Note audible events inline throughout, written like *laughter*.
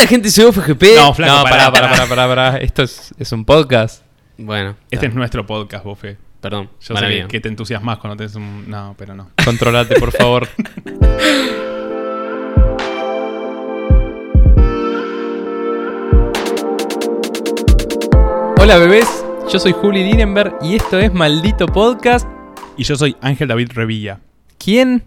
Hola, gente, soy OFGP. No, flaco, no, pará, pará, pará, pará, pará. Esto es, es un podcast. Bueno, Este es nuestro podcast, Bofe. perdón. Yo sé que te entusiasmas cuando tenés un... No, pero no. Controlate, por favor. *laughs* Hola bebés, yo soy Juli Dinenberg y esto es Maldito Podcast. Y yo soy Ángel David Revilla. ¿Quién?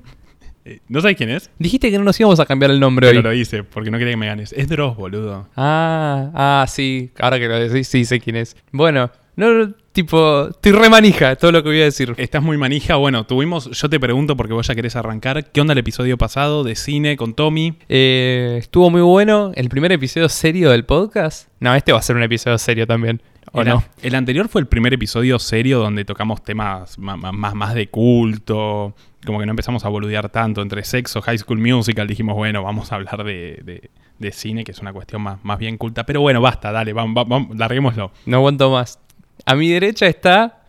Eh, ¿No sabes quién es? Dijiste que no nos íbamos a cambiar el nombre Pero hoy. lo hice, porque no quería que me ganes. Es Dross, boludo. Ah, ah, sí, ahora que lo decís, sí sé quién es. Bueno, no, tipo, estoy re manija todo lo que voy a decir. Estás muy manija. Bueno, tuvimos... Yo te pregunto, porque vos ya querés arrancar, ¿qué onda el episodio pasado de cine con Tommy? Eh, estuvo muy bueno el primer episodio serio del podcast. No, este va a ser un episodio serio también. ¿O el, no? el anterior fue el primer episodio serio donde tocamos temas ma- ma- más, más de culto. Como que no empezamos a boludear tanto entre sexo, high school musical. Dijimos, bueno, vamos a hablar de, de- de cine, que es una cuestión más, más bien culta. Pero bueno, basta, dale, vamos, vamos, vamos, larguémoslo. No aguanto más. A mi derecha está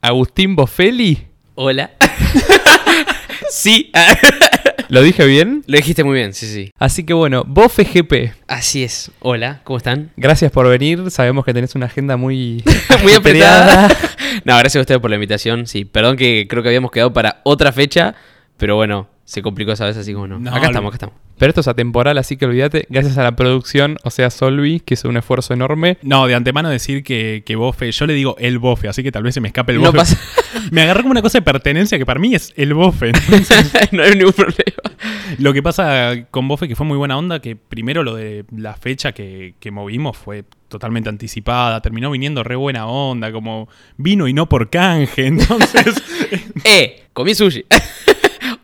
Agustín Bofelli. Hola. *laughs* sí, *laughs* ¿Lo dije bien? lo dijiste muy bien, sí, sí. Así que bueno, Bofe GP. Así es. Hola, ¿cómo están? Gracias por venir. Sabemos que tenés una agenda muy, *laughs* Muy apretada. No, gracias a ustedes por la invitación. Sí, perdón que creo que habíamos quedado para otra fecha, pero bueno, se complicó esa vez, así como no. No, acá lo- estamos, acá estamos. Pero esto es atemporal, así que olvídate. Gracias a la producción, o sea, Solvi, que hizo un esfuerzo enorme. No, de antemano decir que, que Bofe, yo le digo el Bofe, así que tal vez se me escape el No Bofe. pasa, *laughs* Me agarró como una cosa de pertenencia que para mí es el Bofe. Entonces, *laughs* no hay ningún problema. lo que pasa con Bofe, que fue muy buena onda, que primero lo de la fecha que, que movimos fue totalmente anticipada, terminó viniendo re buena onda, como vino y no por canje, *laughs* entonces Eh, comí sushi.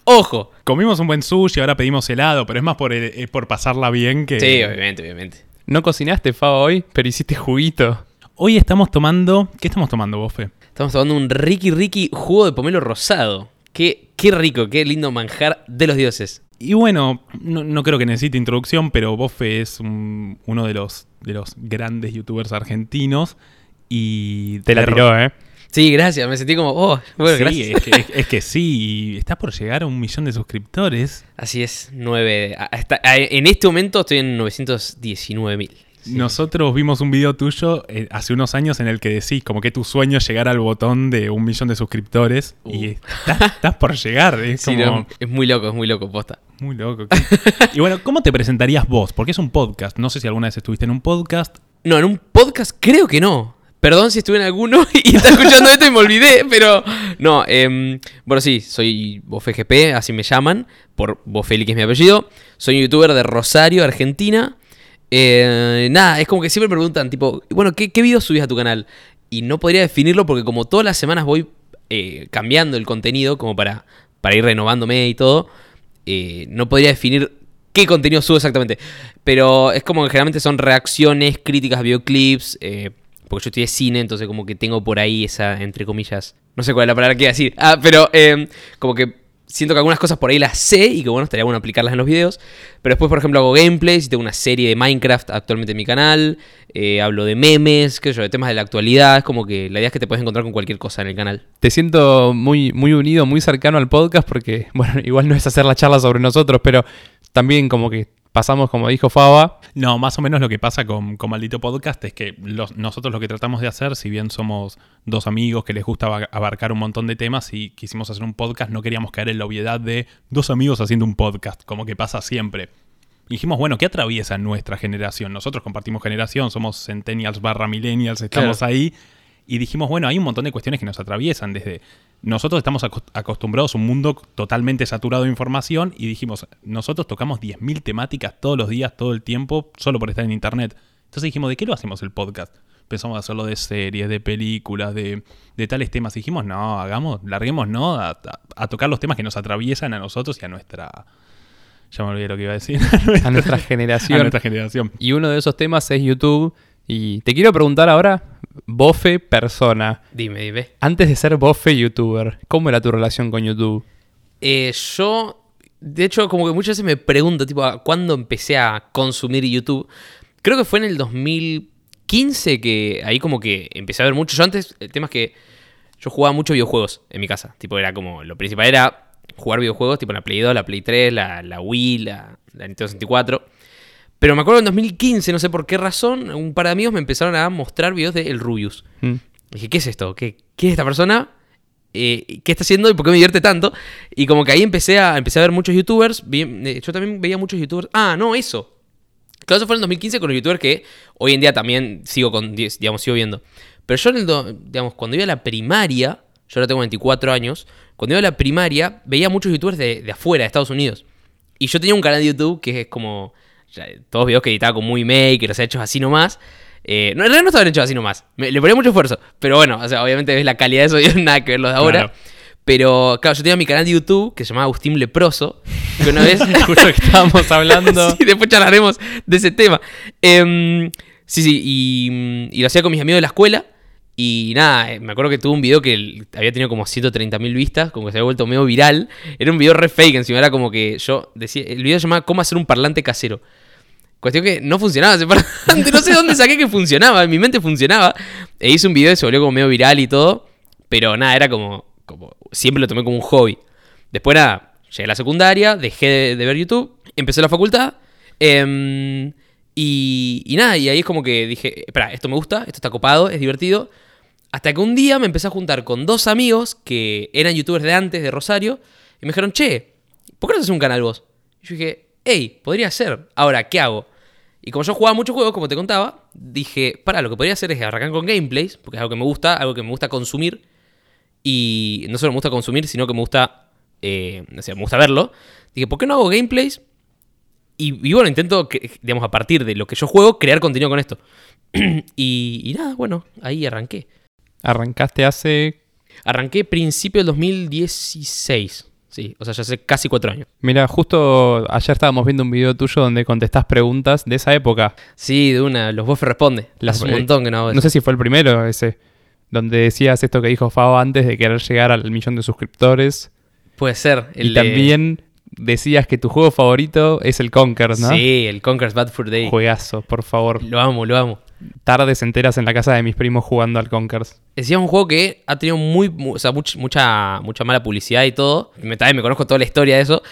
Ojo. Comimos un buen sushi, ahora pedimos helado, pero es más por, el- es por pasarla bien que... Sí, obviamente, obviamente. No cocinaste, Faba, hoy, pero hiciste juguito. Hoy estamos tomando... ¿Qué estamos tomando, Bofe? Estamos tomando un Ricky Ricky jugo de pomelo rosado. Qué, qué rico, qué lindo manjar de los dioses. Y bueno, no, no creo que necesite introducción, pero Bofe es un- uno de los, de los grandes youtubers argentinos y... Te la tiró, ¿eh? Sí, gracias, me sentí como, oh, bueno, sí, gracias. Es que, es- es que *laughs* sí, está por llegar a un millón de suscriptores. Así es, 9. en este momento estoy en 919 mil. Nosotros vimos un video tuyo eh, hace unos años en el que decís como que tu sueño es llegar al botón de un millón de suscriptores y Uh. estás, estás por llegar, es Sí, como no, es muy loco, es muy loco, posta. muy loco. *laughs* y bueno, ¿cómo te presentarías vos? Porque es un podcast, no sé si alguna vez estuviste en un podcast. No, en un podcast creo que no. Perdón si estuve en alguno *laughs* y está escuchando esto y me olvidé, pero no. em, bueno, sí, soy BofeGP, así me llaman, por Bofeli, que es mi apellido. Soy un youtuber de Rosario, Argentina. Eh, nada, es como que siempre me preguntan, tipo, bueno, ¿qué, qué videos subís a tu canal? Y no podría definirlo porque como todas las semanas voy eh, cambiando el contenido, como para, para ir renovándome y todo, eh, no podría definir qué contenido subo exactamente. Pero es como que generalmente son reacciones, críticas, videoclips, porque yo estudié cine, entonces como que tengo por ahí esa, entre comillas, no sé cuál es la palabra que iba a decir. Ah, pero eh, como que siento que algunas cosas por ahí las sé y que bueno, estaría bueno aplicarlas en los videos. Pero después, por ejemplo, hago gameplays y tengo una serie de Minecraft actualmente en mi canal. eh, hablo de memes, qué sé yo, de temas de la actualidad. Es como que la idea es que te puedes encontrar con cualquier cosa en el canal. Te siento muy, muy unido, muy cercano al podcast porque, *laughs* bueno, igual no es hacer la charla sobre nosotros, pero también como que pasamos, como dijo Faba, No, más o menos lo que pasa con, con Maldito Podcast es que los- nosotros lo que tratamos de hacer, si bien somos dos amigos que les gusta aba- abarcar un montón de temas y quisimos hacer un podcast, no queríamos caer en la obviedad de dos amigos haciendo un podcast, como que pasa siempre. Y dijimos, bueno, ¿qué atraviesa nuestra generación? Nosotros compartimos generación, somos centennials barra millennials, estamos Claro. ahí. Y dijimos, bueno, hay un montón de cuestiones que nos atraviesan desde... Nosotros estamos aco- acostumbrados a un mundo totalmente saturado de información y dijimos, nosotros tocamos 10.000 temáticas todos los días, todo el tiempo, solo por estar en Internet. Entonces dijimos, ¿de qué lo hacemos el podcast? Empezamos a hacerlo de series, de películas, de, de tales temas. Y dijimos, no, hagamos, larguemos, ¿no? A, a- a tocar los temas que nos atraviesan a nosotros y a nuestra... Ya me olvidé lo que iba a decir. *laughs* a nuestra a generación. nuestra generación. Y uno de esos temas es YouTube. Y te quiero preguntar ahora, Bofe persona. Dime, dime. Antes de ser Bofe youtuber, ¿cómo era tu relación con YouTube? Eh, yo, de hecho, como que muchas veces me pregunto, tipo, ¿a ¿cuándo empecé a consumir YouTube? Creo que fue en el 2015 que ahí como que empecé a ver mucho. Yo antes, el tema es que yo jugaba mucho videojuegos en mi casa. Tipo, era como, lo principal era jugar videojuegos, tipo la Play 2, la Play 3, la, la Wii, la, la Nintendo 64. Pero me acuerdo en 2015, no sé por qué razón, un par de amigos me empezaron a mostrar videos de El Rubius. Mm. Dije, ¿qué es esto? ¿Qué, qué es esta persona? Eh, ¿Qué está haciendo y por qué me divierte tanto? Y como que ahí empecé a, empecé a ver muchos youtubers. vi- eh, yo también veía muchos youtubers. Ah, no, eso. Claro, eso fue en el 2015 con los youtubers que hoy en día también sigo con, digamos, sigo viendo. Pero yo, en el do- digamos, cuando iba a la primaria, yo ahora tengo 24 años, cuando iba a la primaria veía muchos youtubers de, de afuera, de Estados Unidos. Y yo tenía un canal de YouTube que es como ya, todos videos que editaba con Movie Maker, o sea, hechos así nomás. Eh, no, en realidad no estaban hechos así nomás. Me- le ponía mucho esfuerzo. Pero bueno, o sea, obviamente ves la calidad de esos *laughs* videos, nada que ver los de ahora. Claro. Pero claro, yo tenía mi canal de YouTube que se llamaba Agustín Leproso. Que una vez. *laughs* *laughs* Justo que estábamos hablando. sí, después charlaremos de ese tema. Em, sí, sí, y, y lo hacía con mis amigos de la escuela. Y nada, eh, me acuerdo que tuve un video que había tenido como 130.000 vistas, como que se había vuelto medio viral. Era un video re fake, encima era como que yo decía. El video se llamaba ¿Cómo hacer un parlante casero? Cuestión que no funcionaba ese parlante. *laughs* No sé dónde saqué que funcionaba. En mi mente funcionaba. E hice un video y se volvió como medio viral y todo. Pero nada, era como. como siempre lo tomé como un hobby. Después nada, llegué a la secundaria, dejé de, de ver YouTube, empecé la facultad. em, y, y nada, y ahí es como que dije, espera, esto me gusta, esto está copado, es divertido. Hasta que un día me empecé a juntar con dos amigos que eran youtubers de antes, de Rosario, y me dijeron, che, ¿por qué no haces un canal vos? Y yo dije, hey, podría ser. Ahora, ¿qué hago? Y como yo jugaba muchos juegos, como te contaba, dije, para, lo que podría hacer es arrancar con gameplays, porque es algo que me gusta, algo que me gusta consumir. Y no solo me gusta consumir, sino que me gusta, eh, o sea, me gusta verlo. Dije, ¿por qué no hago gameplays? Y, y bueno, intento, que- digamos, a partir de lo que yo juego, crear contenido con esto. *clears throat* y, y nada, bueno, ahí arranqué. Arrancaste hace. Arranqué principio del 2016. Sí, o sea, ya hace casi cuatro años. Mira, justo ayer estábamos viendo un video tuyo donde contestás preguntas de esa época. Sí, de una, los Bofe responde. Las- Hace un montón que no hago eso. No sé si fue el primero ese. Donde decías esto que dijo Fabo antes de querer llegar al millón de suscriptores. Puede ser. y El de- también decías que tu juego favorito es el Conquer, ¿no? Sí, el Conker's Bad Fur Day. Juegazo, por favor. Lo amo, lo amo. Tardes enteras en la casa de mis primos jugando al Conkers. Decía un juego que ha tenido muy, mu- o sea, much- mucha, mucha mala publicidad y todo. Me, también me conozco toda la historia de eso.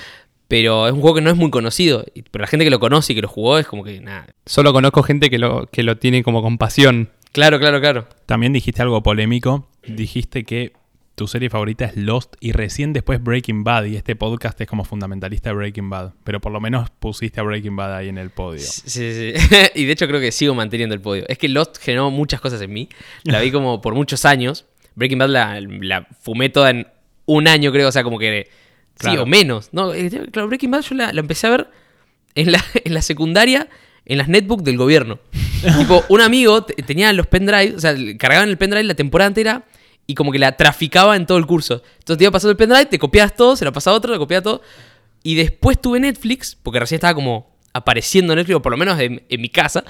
Pero es un juego que no es muy conocido. Y- Pero la gente que lo conoce y que lo jugó es como que nada. Solo conozco gente que lo, que lo tiene como con pasión. Claro, claro, claro. También dijiste algo polémico. Dijiste que tu serie favorita es Lost y recién después Breaking Bad. Y este podcast es como fundamentalista de Breaking Bad. Pero por lo menos pusiste a Breaking Bad ahí en el podio. Sí, sí, sí. *laughs* y de hecho creo que sigo manteniendo el podio. Es que Lost generó muchas cosas en mí. La vi como por muchos años. Breaking Bad la, la fumé toda en un año, creo. O sea, como que... Sí, o menos. No, eh, claro, Breaking Bad yo la, la empecé a ver en la, *laughs* en la secundaria en las netbooks del gobierno. *laughs* tipo, un amigo te- tenía los pendrives, o sea, cargaban el pendrive la temporada entera y como que la traficaba en todo el curso. Entonces te iba pasando el pendrive, te copiabas todo, se lo pasaba a otro, te copiaba todo. Y después tuve Netflix, porque recién estaba como apareciendo Netflix, o por lo menos en, en mi casa,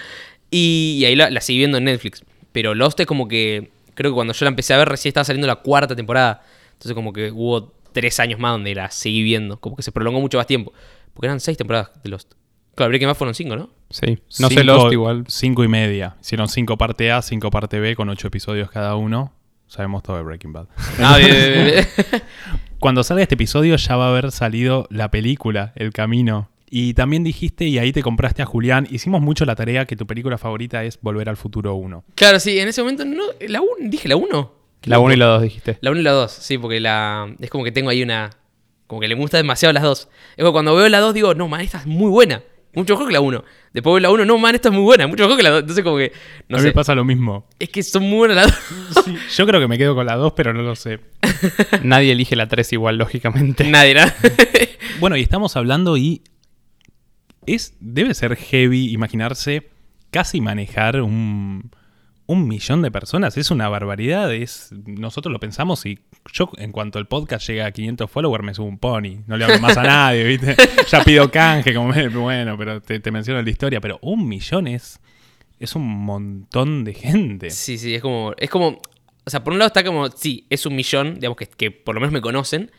y, y ahí la, la seguí viendo en Netflix. Pero Lost es como que, creo que cuando yo la empecé a ver recién estaba saliendo la cuarta temporada. Entonces como que hubo tres años más donde la seguí viendo, como que se prolongó mucho más tiempo. Porque eran seis temporadas de Lost. Claro, Breaking Bad fueron cinco, ¿no? Sí. No sé Lost igual. Cinco y media. Hicieron cinco parte A, cinco parte B con ocho episodios cada uno. Sabemos todo de Breaking Bad. *laughs* Ah, bien, bien, bien, bien. *laughs* Cuando salga este episodio ya va a haber salido la película, El Camino. Y también dijiste, y ahí te compraste a Julián, hicimos mucho la tarea que tu película favorita es Volver al Futuro 1. claro, sí, en ese momento no. La un, dije la 1. La 1 y la 2 dijiste. La 1 y la 2, sí, porque la. Es como que tengo ahí una. Como que le gusta demasiado las dos. Es como cuando veo la 2 digo, no, man, esta es muy buena. Mucho mejor que la 1. Después veo la 1, no, man, esta es muy buena. Mucho mejor que la 2. Entonces, como que. No a mí sé. me pasa lo mismo. Es que son muy buenas las dos. Yo creo que me quedo con la 2, pero no lo sé. *laughs* Nadie elige la 3 igual, lógicamente. Nadie, ¿no? *laughs* Bueno, y estamos hablando y es debe ser heavy imaginarse casi manejar un, un millón de personas. Es una barbaridad. Es, nosotros lo pensamos y yo en cuanto el podcast llega a 500 followers me subo un pony. No le hablo más a nadie, ¿viste? *laughs* Ya pido canje, como me- bueno, pero te, te menciono la historia. Pero un millón es, es un montón de gente. Sí, sí, es como. Es como. O sea, por un lado está como. Sí, es un millón, digamos que, que por lo menos me conocen.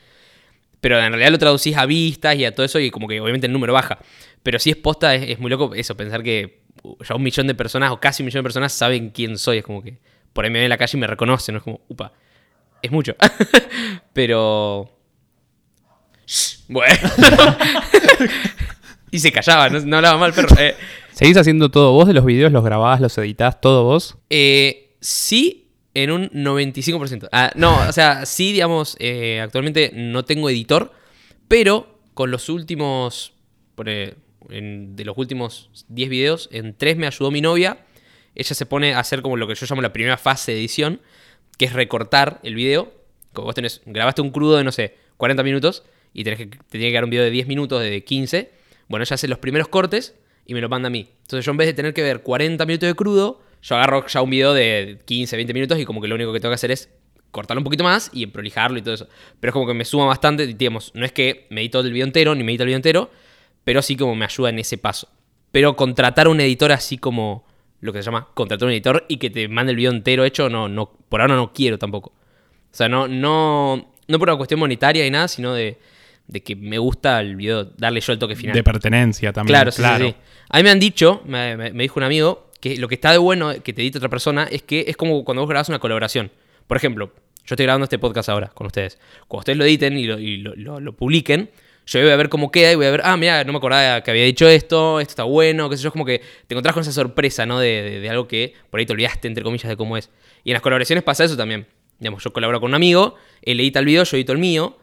Pero en realidad lo traducís a vistas y a todo eso y como que obviamente el número baja. Pero sí es posta, es, es muy loco eso, pensar que ya un millón de personas o casi un millón de personas saben quién soy. Es como que por ahí me ven en la calle y me reconocen, ¿no? Es como, upa, es mucho. *laughs* Pero... Shh, Bueno. *laughs* y se callaba, no, no hablaba mal, perro. Eh, ¿Seguís haciendo todo vos de los videos? ¿Los grabás, los editás, todo vos? Eh, sí, en un 95%. Ah, no, o sea, sí, digamos, eh, actualmente no tengo editor, pero con los últimos, por, en- de los últimos 10 videos, en 3 me ayudó mi novia. Ella se pone a hacer como lo que yo llamo la primera fase de edición, que es recortar el video. Como vos tenés, grabaste un crudo de, no sé, 40 minutos y tenés que, te tiene que dar un video de 10 minutos, de 15. Bueno, ella hace los primeros cortes y me lo manda a mí. Entonces yo en vez de tener que ver 40 minutos de crudo, yo agarro ya un video de 15, 20 minutos y como que lo único que tengo que hacer es cortarlo un poquito más y prolijarlo y todo eso. Pero es como que me suma bastante, digamos, no es que me edito el video entero, ni me edito el video entero, pero sí como me ayuda en ese paso. Pero contratar a un editor así como lo que se llama contratar un editor y que te mande el video entero hecho, no, no, por ahora no quiero tampoco. O sea, no, no, no por una cuestión monetaria y nada, sino de, de que me gusta el video, darle yo el toque final. De pertenencia también. Claro, sí, sí, sí. A mí me han dicho, me, me- me dijo un amigo, que lo que está de bueno que te edite otra persona es que es como cuando vos grabas una colaboración. Por ejemplo, yo estoy grabando este podcast ahora con ustedes. Cuando ustedes lo editen y lo, y lo- lo- lo publiquen, yo voy a ver cómo queda y voy a ver, ah, mira, no me acordaba que había dicho esto, esto está bueno, qué sé yo, es como que te encontrás con esa sorpresa, ¿no? De, de- algo que por ahí te olvidaste, entre comillas, de cómo es. Y en las colaboraciones pasa eso también. Digamos, yo colaboro con un amigo, él edita el video, yo edito el mío,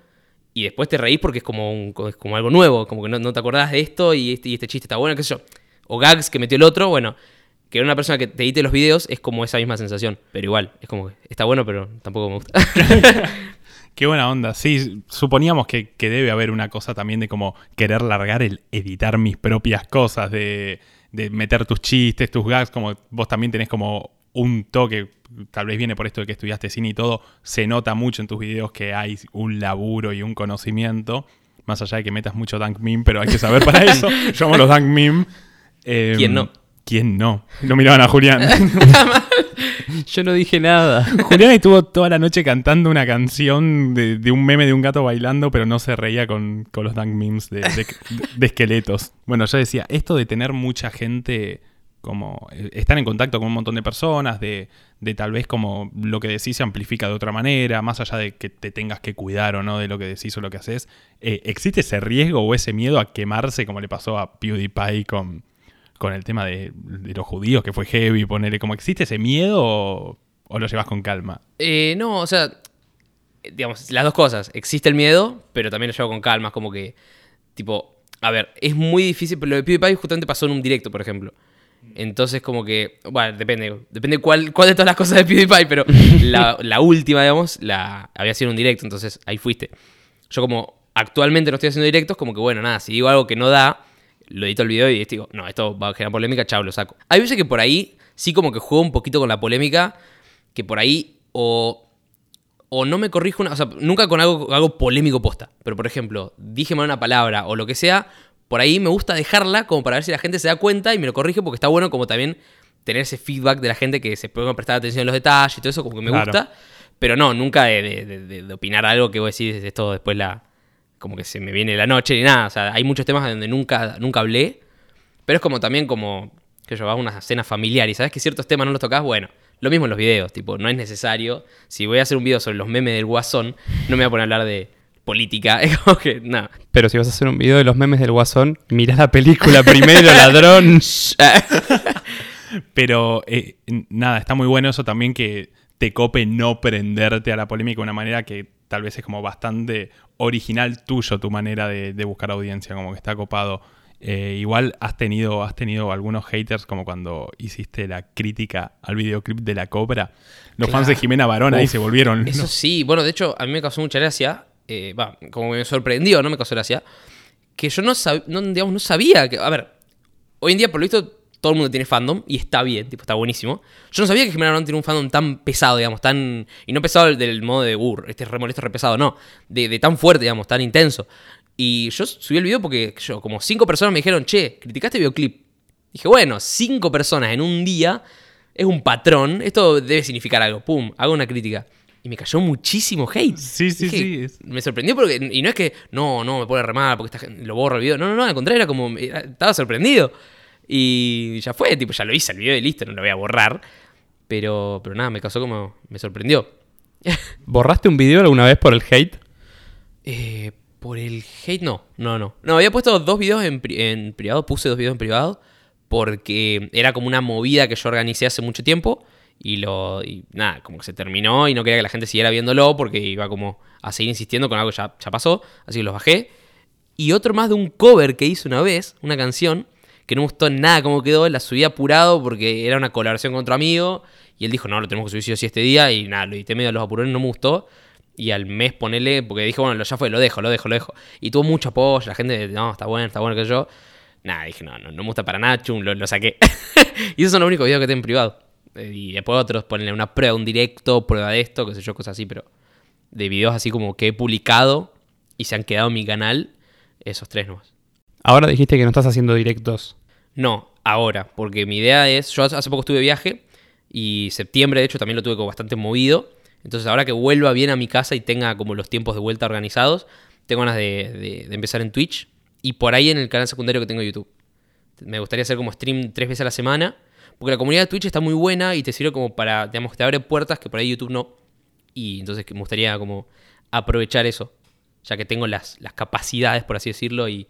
y después te reís porque es como, un- como algo nuevo, como que no, no te acordás de esto y este, y este chiste está bueno, qué sé yo. O gags que metió el otro, bueno, que una persona que te edite los videos es como esa misma sensación, pero igual, es como está bueno, pero tampoco me gusta. *laughs* Qué buena onda. Sí, suponíamos que, que debe haber una cosa también de como querer largar el editar mis propias cosas, de, de meter tus chistes, tus gags, como vos también tenés como un toque, tal vez viene por esto de que estudiaste cine y todo, se nota mucho en tus videos que hay un laburo y un conocimiento, más allá de que metas mucho dank meme, pero hay que saber para *laughs* eso. Yo amo los dank meme. Eh, ¿Quién no? ¿Quién no? Lo miraban a Julián. *laughs* Yo no dije nada. Julián estuvo toda la noche cantando una canción de, de un meme de un gato bailando, pero no se reía con, con los dank memes de, de- de esqueletos. Bueno, yo decía, esto de tener mucha gente como eh, estar en contacto con un montón de personas, de, de tal vez como lo que decís se amplifica de otra manera, más allá de que te tengas que cuidar o no de lo que decís o lo que haces, eh, ¿existe ese riesgo o ese miedo a quemarse como le pasó a PewDiePie con, con el tema de, de los judíos, que fue heavy, ponerle como existe ese miedo o, o lo llevas con calma? Eh, no, o sea, digamos, las dos cosas. Existe el miedo, pero también lo llevo con calma. Es como que, tipo, a ver, es muy difícil, pero lo de PewDiePie justamente pasó en un directo, por ejemplo. Entonces, como que, bueno, depende, depende cuál, cuál de todas las cosas de PewDiePie, pero *laughs* la, la última, digamos, la, había sido en un directo, entonces ahí fuiste. Yo como actualmente no estoy haciendo directos, como que, bueno, nada, si digo algo que no da, lo edito el video y digo, no, esto va a generar polémica, chao, lo saco. Hay veces que por ahí sí como que juego un poquito con la polémica, que por ahí o o no me corrijo una. O sea, nunca con algo, algo polémico posta. Pero por ejemplo, dije mal una palabra o lo que sea, por ahí me gusta dejarla como para ver si la gente se da cuenta y me lo corrige porque está bueno como también tener ese feedback de la gente que se puede prestar atención en los detalles y todo eso, como que me Claro. gusta. Pero no, nunca de, de- de- de- de opinar algo que vos decís esto después la. Como que se me viene la noche ni nada. O sea, hay muchos temas donde nunca, nunca hablé. Pero es como también como que yo hago una cena familiar y sabes que ciertos temas no los tocas, bueno, lo mismo en los videos, tipo, no es necesario. Si voy a hacer un video sobre los memes del Guasón, no me voy a poner a hablar de política, *laughs* es como que nada. Pero si vas a hacer un video de los memes del Guasón, mirá la película primero, *laughs* ladrón. *laughs* Pero eh, nada, está muy bueno eso también que te cope no prenderte a la polémica de una manera que tal vez es como bastante original tuyo tu manera de, de buscar audiencia, como que está copado. Eh, igual has tenido, has tenido algunos haters como cuando hiciste la crítica al videoclip de La Cobra. Los fans de. Jimena Barón ahí se volvieron. Eso ¿no? sí, bueno, de hecho, a mí me causó mucha gracia, eh, va, como me sorprendió, no me causó gracia, que yo no, sab- no, digamos, no sabía que, a ver, hoy en día por lo visto todo el mundo tiene fandom y está bien, tipo, está buenísimo. Yo no sabía que Jimena Barón tiene un fandom tan pesado, digamos, tan, y no pesado del, modo de, uh, este es re molesto, re pesado, no, de, de tan fuerte, digamos, tan intenso. Y yo subí el video porque yo, como cinco personas me dijeron, che, criticaste el videoclip. Dije, bueno, cinco personas en un día es un patrón, esto debe significar algo. Pum, hago una crítica. Y me cayó muchísimo hate. Sí, sí, Dije, sí, Me sorprendió porque. Y no es que, no, no, me pone re mal porque gente- lo borro el video. No, no, no, al contrario, era como. estaba sorprendido. Y ya fue, tipo, ya lo hice el video y listo, no lo voy a borrar. Pero, pero nada, me causó como. Me sorprendió. *laughs* ¿Borraste un video alguna vez por el hate? Eh, por el hate, no. No, no. No, había puesto dos videos en, pri- en privado, puse dos videos en privado. porque era como una movida que yo organicé hace mucho tiempo y lo y nada, como que se terminó y no quería que la gente siguiera viéndolo porque iba como a seguir insistiendo con algo que ya, ya pasó, así que los bajé. Y otro más de un cover que hice una vez, una canción, que no me gustó nada cómo quedó, la subí apurado porque era una colaboración con otro amigo y él dijo, no, lo tenemos que subir sí este día y nada, lo edité medio a los apurones, no me gustó. Y al mes ponele, porque dije, bueno, ya fue, lo dejo, lo dejo, lo dejo. Y tuvo mucho apoyo, la gente, no, está bueno, está bueno que yo. Nada, dije, no, no, no me gusta para nada, chum, lo, lo saqué. *laughs* y esos son los únicos videos que tengo en privado. Eh, Y después otros, ponerle una prueba, un directo, prueba de esto, qué sé yo, cosas así, pero de videos así como que he publicado y se han quedado en mi canal, esos tres nomás. Ahora dijiste que no estás haciendo directos. No, ahora, porque mi idea es, yo hace poco estuve de viaje y septiembre de hecho también lo tuve como bastante movido, entonces ahora que vuelva bien a mi casa y tenga como los tiempos de vuelta organizados, tengo ganas de, empezar en Twitch y por ahí en el canal secundario que tengo en YouTube. Me gustaría hacer como stream tres veces a la semana, porque la comunidad de Twitch está muy buena y te sirve como para, digamos, te abre puertas que por ahí YouTube no. Y entonces me gustaría como aprovechar eso, ya que tengo las, las capacidades, por así decirlo, y,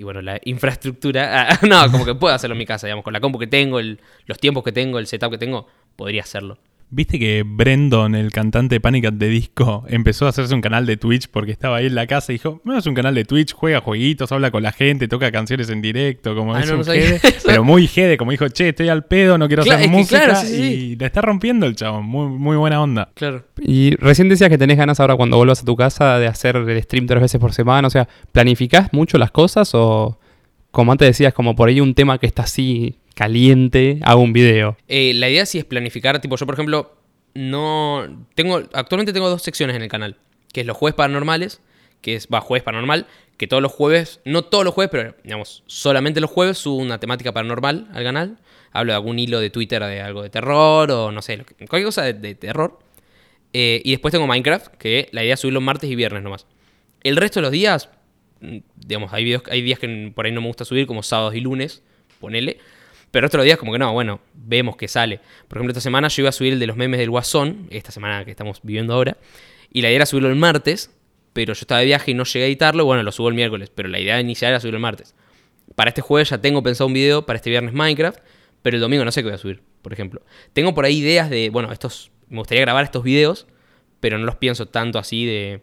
y bueno, la infraestructura. *laughs* Ah, no, como que puedo hacerlo en mi casa, digamos, con la compu que tengo, el- los tiempos que tengo, el setup que tengo, podría hacerlo. ¿Viste que Brendon, el cantante de Panic! at the Disco, empezó a hacerse un canal de Twitch porque estaba ahí en la casa y dijo, no es un canal de Twitch, juega jueguitos, habla con la gente, toca canciones en directo, como Ah, es no, un jede, *laughs* eso. pero muy jede, como dijo, che, estoy al pedo, no quiero Claro, hacer música claro, sí, sí, y la está rompiendo el chabón, muy, muy buena onda. Claro. Y recién decías que tenés ganas ahora cuando vuelvas a tu casa de hacer el stream tres veces por semana. O sea, ¿planificás mucho las cosas o como antes decías, como por ahí un tema que está así caliente, hago un video? Eh, la idea sí es planificar, tipo, yo por ejemplo, no. Tengo. Actualmente tengo dos secciones en el canal. Que es los jueves paranormales. Que es. Va, jueves paranormal. Que todos los jueves. No todos los jueves, pero digamos, solamente los jueves subo una temática paranormal al canal. Hablo de algún hilo de Twitter de algo de terror. O no sé, cualquier cosa de, terror. Eh, y después tengo Minecraft, que la idea es subirlo martes y viernes nomás. El resto de los días, mm, digamos, hay, hay días que por ahí no me gusta subir, como sábados y lunes, ponele. Pero otros días como que no, bueno, vemos que sale. Por ejemplo, esta semana yo iba a subir el de los memes del Guasón, esta semana que estamos viviendo ahora. Y la idea era subirlo el martes, pero yo estaba de viaje y no llegué a editarlo, bueno, lo subo el miércoles. Pero la idea inicial era subirlo el martes. Para este jueves ya tengo pensado un video, para este viernes Minecraft, pero el domingo no sé qué voy a subir, por ejemplo. Tengo por ahí ideas de, bueno, estos, me gustaría grabar estos videos, pero no los pienso tanto así de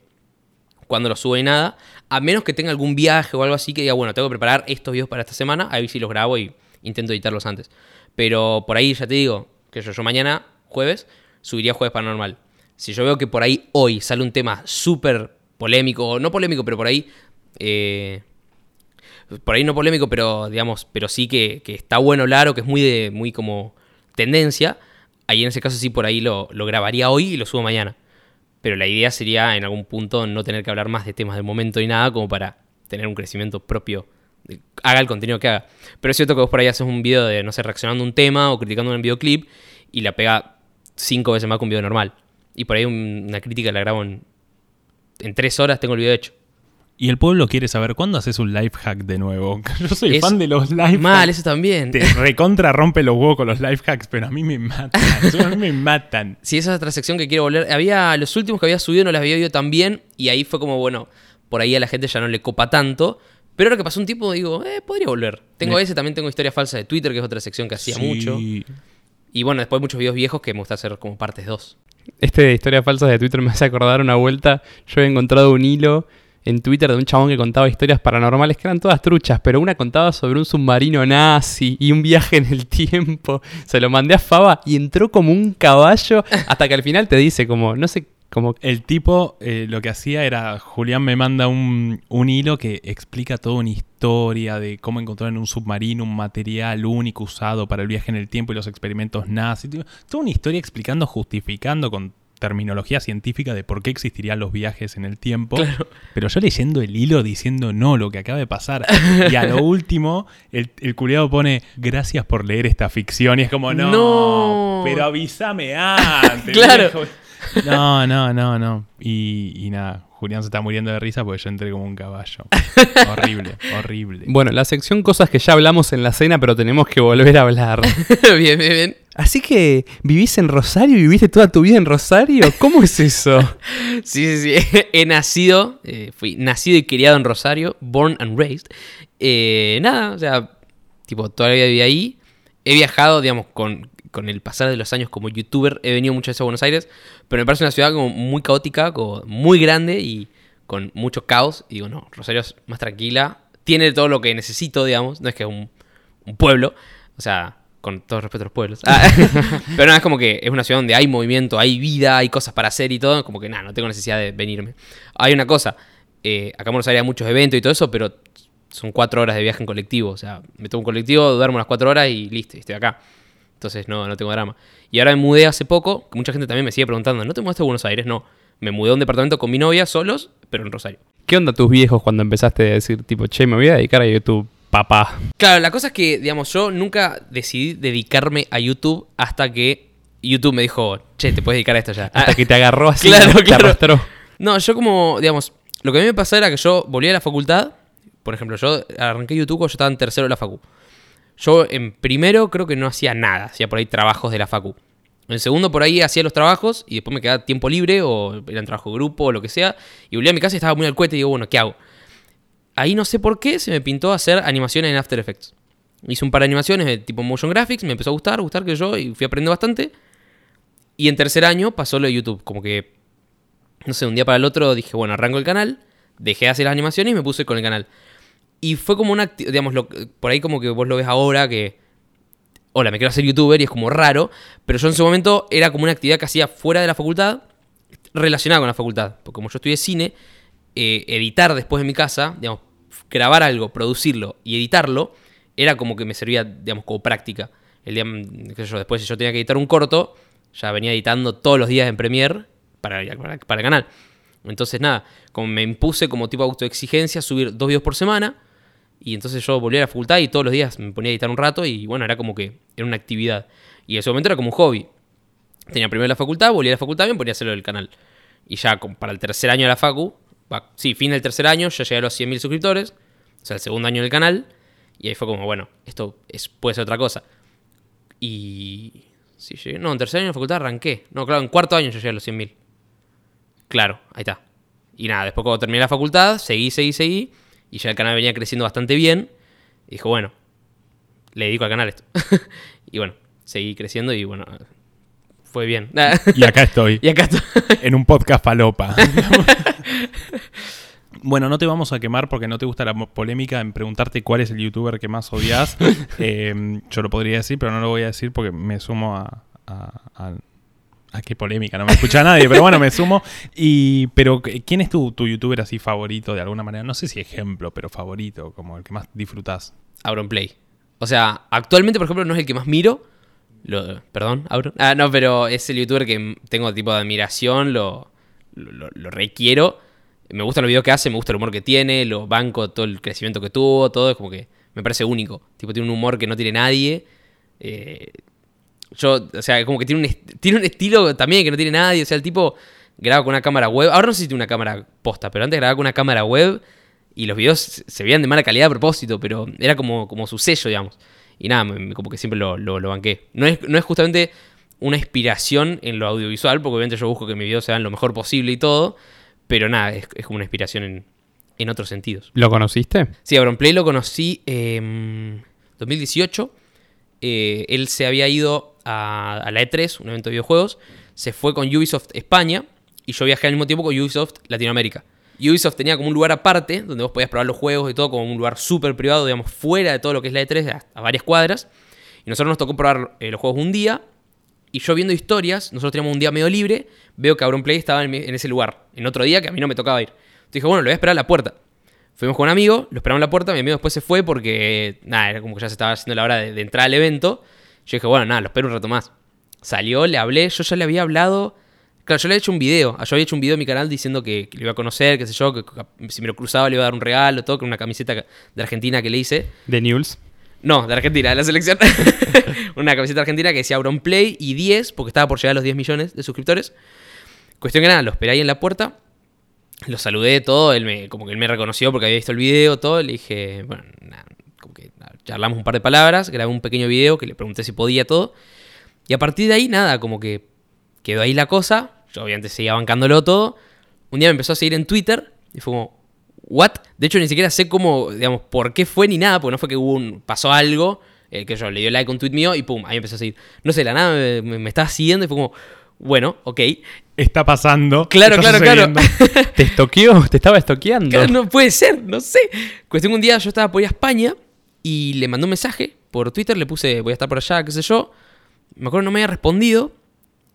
cuando los subo y nada. A menos que tenga algún viaje o algo así que diga, bueno, tengo que preparar estos videos para esta semana, ahí sí los grabo y intento editarlos antes. Pero por ahí ya te digo, que yo, yo mañana, jueves, subiría jueves paranormal. Si yo veo que por ahí hoy sale un tema súper polémico, no polémico, pero por ahí... eh, por ahí no polémico, pero digamos, pero sí que, que está bueno hablar o que es muy de, muy como tendencia. Ahí en ese caso sí por ahí lo, lo grabaría hoy y lo subo mañana. Pero la idea sería en algún punto no tener que hablar más de temas del momento y nada, como para tener un crecimiento propio. Haga el contenido que haga. Pero es cierto que vos por ahí haces un video de, no sé, reaccionando a un tema o criticando un videoclip y la pega cinco veces más que un video normal. Y por ahí un- una crítica la grabo en, en tres horas, tengo el video hecho. Y el pueblo quiere saber cuándo haces un life hack de nuevo. *laughs* Yo soy Es fan de los life Mal, hacks. eso también. Te *laughs* recontra rompe los huevos con los life hacks, pero a mí me matan. a mí me matan. *laughs* Sí, esa es otra sección que quiero volver. Había los últimos que había subido no las había oído tan bien y ahí fue como, bueno, por ahí a la gente ya no le copa tanto. Pero ahora que pasó un tiempo digo, eh, podría volver. Tengo Me- ese, también tengo historia falsa de Twitter, que es otra sección que hacía Sí. mucho. Y bueno, después muchos videos viejos que me gusta hacer como partes 2. Este de historias falsas de Twitter me hace acordar una vuelta. Yo he encontrado un hilo en Twitter de un chabón que contaba historias paranormales que eran todas truchas, pero una contaba sobre un submarino nazi y un viaje en el *laughs* tiempo. Se lo mandé a Faba y entró como un caballo hasta que al final te dice como, no sé, como... El tipo eh, lo que hacía era, Julián me manda un, un hilo que explica toda una historia de cómo encontrar en un submarino un material único usado para el viaje en el tiempo y los experimentos nazis. Toda una historia explicando, justificando con terminología científica de por qué existirían los viajes en el tiempo. Pero yo leyendo el hilo diciendo no, lo que acaba de pasar. Y a lo *laughs* último, el, el curiado pone gracias por leer esta ficción. Y es como, no, No. pero avísame antes. *laughs* Claro. viejo. No, no, no, no. Y, y nada, Julián se está muriendo de risa porque yo entré como un caballo. *laughs* horrible, horrible. Bueno, la sección cosas que ya hablamos en la cena, pero tenemos que volver a hablar. *laughs* bien, bien, bien. Así que, ¿vivís en Rosario? ¿Viviste toda tu vida en Rosario? ¿Cómo es eso? *laughs* Sí, sí, sí. He nacido, eh, fui nacido y criado en Rosario, born and raised. Eh, nada, o sea, tipo, toda la vida viví ahí. he viajado, digamos, con, con el pasar de los años como youtuber, he venido muchas veces a Buenos Aires, pero me parece una ciudad como muy caótica, como muy grande y con mucho caos. Y digo, no, Rosario es más tranquila, tiene todo lo que necesito, digamos, no es que es un, pueblo, o sea, con todo respeto a los pueblos. Ah, *laughs* pero es como que es una ciudad donde hay movimiento, hay vida, hay cosas para hacer y todo, como que nada, no tengo necesidad de venirme. Hay una cosa, eh, acá en Buenos Aires hay muchos eventos y todo eso, pero son cuatro horas de viaje en colectivo, o sea, me tomo un colectivo, duermo las cuatro horas y listo, estoy acá. Entonces no, no tengo drama. Y ahora me mudé hace poco, que mucha gente también me sigue preguntando, ¿no te mudaste a Buenos Aires? No, me mudé a un departamento con mi novia solos, pero en Rosario. ¿Qué onda tus viejos cuando empezaste a decir, tipo, che, me voy a dedicar a YouTube, papá? Claro, la cosa es que, digamos, yo nunca decidí dedicarme a YouTube hasta que YouTube me dijo, che, te puedes dedicar a esto ya. Hasta que te agarró *laughs* así, Claro, te claro. arrastró. No, yo como, digamos, lo que a mí me pasó era que yo volví a la facultad. Por ejemplo, yo arranqué YouTube cuando yo estaba en tercero de la facu. Yo en primero creo que no hacía nada, hacía por ahí trabajos de la facu. En segundo por ahí hacía los trabajos y después me quedaba tiempo libre o eran trabajo de grupo o lo que sea. Y volví a mi casa y estaba muy al cohete y digo, bueno, ¿qué hago? Ahí no sé por qué se me pintó hacer animaciones en After Effects. Hice un par de animaciones de tipo motion graphics, me empezó a gustar, gustar que yo y fui aprendiendo bastante. Y en tercer año pasó lo de YouTube, como que no sé, un día para el otro dije, bueno, arranco el canal, dejé de hacer las animaciones y me puse con el canal. Y fue como una, digamos, lo- por ahí como que vos lo ves ahora que, hola, me quiero hacer youtuber y es como raro, pero yo en su momento era como una actividad que hacía fuera de la facultad, relacionada con la facultad. Porque como yo estudié cine, eh, editar después en mi casa, digamos, grabar algo, producirlo y editarlo, era como que me servía, digamos, como práctica. El día, mm, qué sé yo, después si yo tenía que editar un corto, ya venía editando todos los días en Premiere para, para, para el canal. Entonces, nada, como me impuse como tipo autoexigencia subir dos videos por semana. Y entonces yo volví a la facultad y todos los días me ponía a editar un rato y bueno, era como que era una actividad. Y en ese momento era como un hobby. Tenía primero la facultad, volví a la facultad, me ponía a hacerlo del canal. Y ya para el tercer año de la facu, sí, fin del tercer año, ya llegué a los 100.000 suscriptores. O sea, el segundo año del canal. Y ahí fue como, bueno, esto es, puede ser otra cosa. Y... Sí, llegué, no, en tercer año de la facultad arranqué. No, claro, en cuarto año yo llegué a los 100.000. Claro, ahí está. Y nada, después cuando terminé la facultad, seguí, seguí, seguí. Y ya el canal venía creciendo bastante bien. Y dijo, bueno, le dedico al canal esto. *laughs* y bueno, seguí creciendo y bueno, fue bien. Y acá *laughs* estoy, y acá estoy. *laughs* en un podcast falopa. Bueno, no te vamos a quemar porque no te gusta la polémica en preguntarte cuál es el youtuber que más odias. Eh, yo lo podría decir, pero no lo voy a decir porque me sumo a. a, a- a qué polémica, no me escucha nadie, pero bueno, me sumo. Y, pero, ¿quién es tu, tu youtuber así favorito de alguna manera? No sé si ejemplo, pero favorito, como el que más disfrutás. Auronplay. O sea, actualmente, por ejemplo, no es el que más miro. Lo, perdón, Auron. Ah, no, pero es el youtuber que tengo tipo de admiración, lo, lo, requiero. Me gustan los videos que hace, me gusta el humor que tiene, lo banco, todo el crecimiento que tuvo, todo es como que me parece único. Tipo, tiene un humor que no tiene nadie. Eh, yo, o sea, como que tiene un, tiene un estilo también que no tiene nadie. O sea, el tipo graba con una cámara web. Ahora no sé si tiene una cámara posta, pero antes grababa con una cámara web y los videos se veían de mala calidad a propósito, pero era como, como su sello, digamos. Y nada, como que siempre lo, lo, lo banqué. No es, no es justamente una inspiración en lo audiovisual, porque obviamente yo busco que mis videos sean lo mejor posible y todo, pero nada, es, es como una inspiración en, en otros sentidos. ¿Lo conociste? Sí, Auronplay lo conocí en 2018. Eh, él se había ido a, la E3, un evento de videojuegos. Se fue con Ubisoft España y yo viajé al mismo tiempo con Ubisoft Latinoamérica. Ubisoft tenía como un lugar aparte donde vos podías probar los juegos y todo, como un lugar súper privado, digamos, fuera de todo lo que es la E3, a, varias cuadras. Y nosotros nos tocó probar eh, los juegos un día. Y yo viendo historias, nosotros teníamos un día medio libre, veo que Auronplay estaba en, ese lugar, en otro día que a mí no me tocaba ir. Entonces dije, bueno, lo voy a esperar a la puerta. Fuimos con un amigo, lo esperamos en la puerta, mi amigo después se fue porque, nada, era como que ya se estaba haciendo la hora de entrar al evento. Yo dije, bueno, nada, lo espero un rato más. Salió, le hablé, yo ya le había hablado. Claro, yo le había hecho un video, yo había hecho un video en mi canal diciendo que, que lo iba a conocer, qué sé yo, que si me lo cruzaba le iba a dar un regalo, todo, con una camiseta de Argentina que le hice. De News. No, de Argentina, de la selección. *laughs* una camiseta argentina que decía Auronplay y 10, porque estaba por llegar a los 10 millones de suscriptores. Cuestión que nada, lo esperé ahí en la puerta. Lo saludé todo, él me, como que él me reconoció porque había visto el video, todo. Le dije, bueno, nada, charlamos un par de palabras, grabé un pequeño video que le pregunté si podía todo. Y a partir de ahí, nada, como que quedó ahí la cosa. Yo obviamente seguía bancándolo todo. Un día me empezó a seguir en Twitter y fue como, ¿what? De hecho, ni siquiera sé cómo, digamos, por qué fue ni nada, porque no fue que hubo un, pasó algo. eh, que yo le dio like a un tweet mío y pum, ahí empezó a seguir. No sé, la nada me, me, me estaba siguiendo y fue como, bueno, ok. Está pasando. Claro, está claro, claro. *laughs* ¿Te estoqueó? ¿Te estaba estoqueando? Claro, no puede ser, no sé. Cuestión que un día yo estaba por ir a España y le mandé un mensaje por Twitter, le puse voy a estar por allá, qué sé yo. Me acuerdo que no me había respondido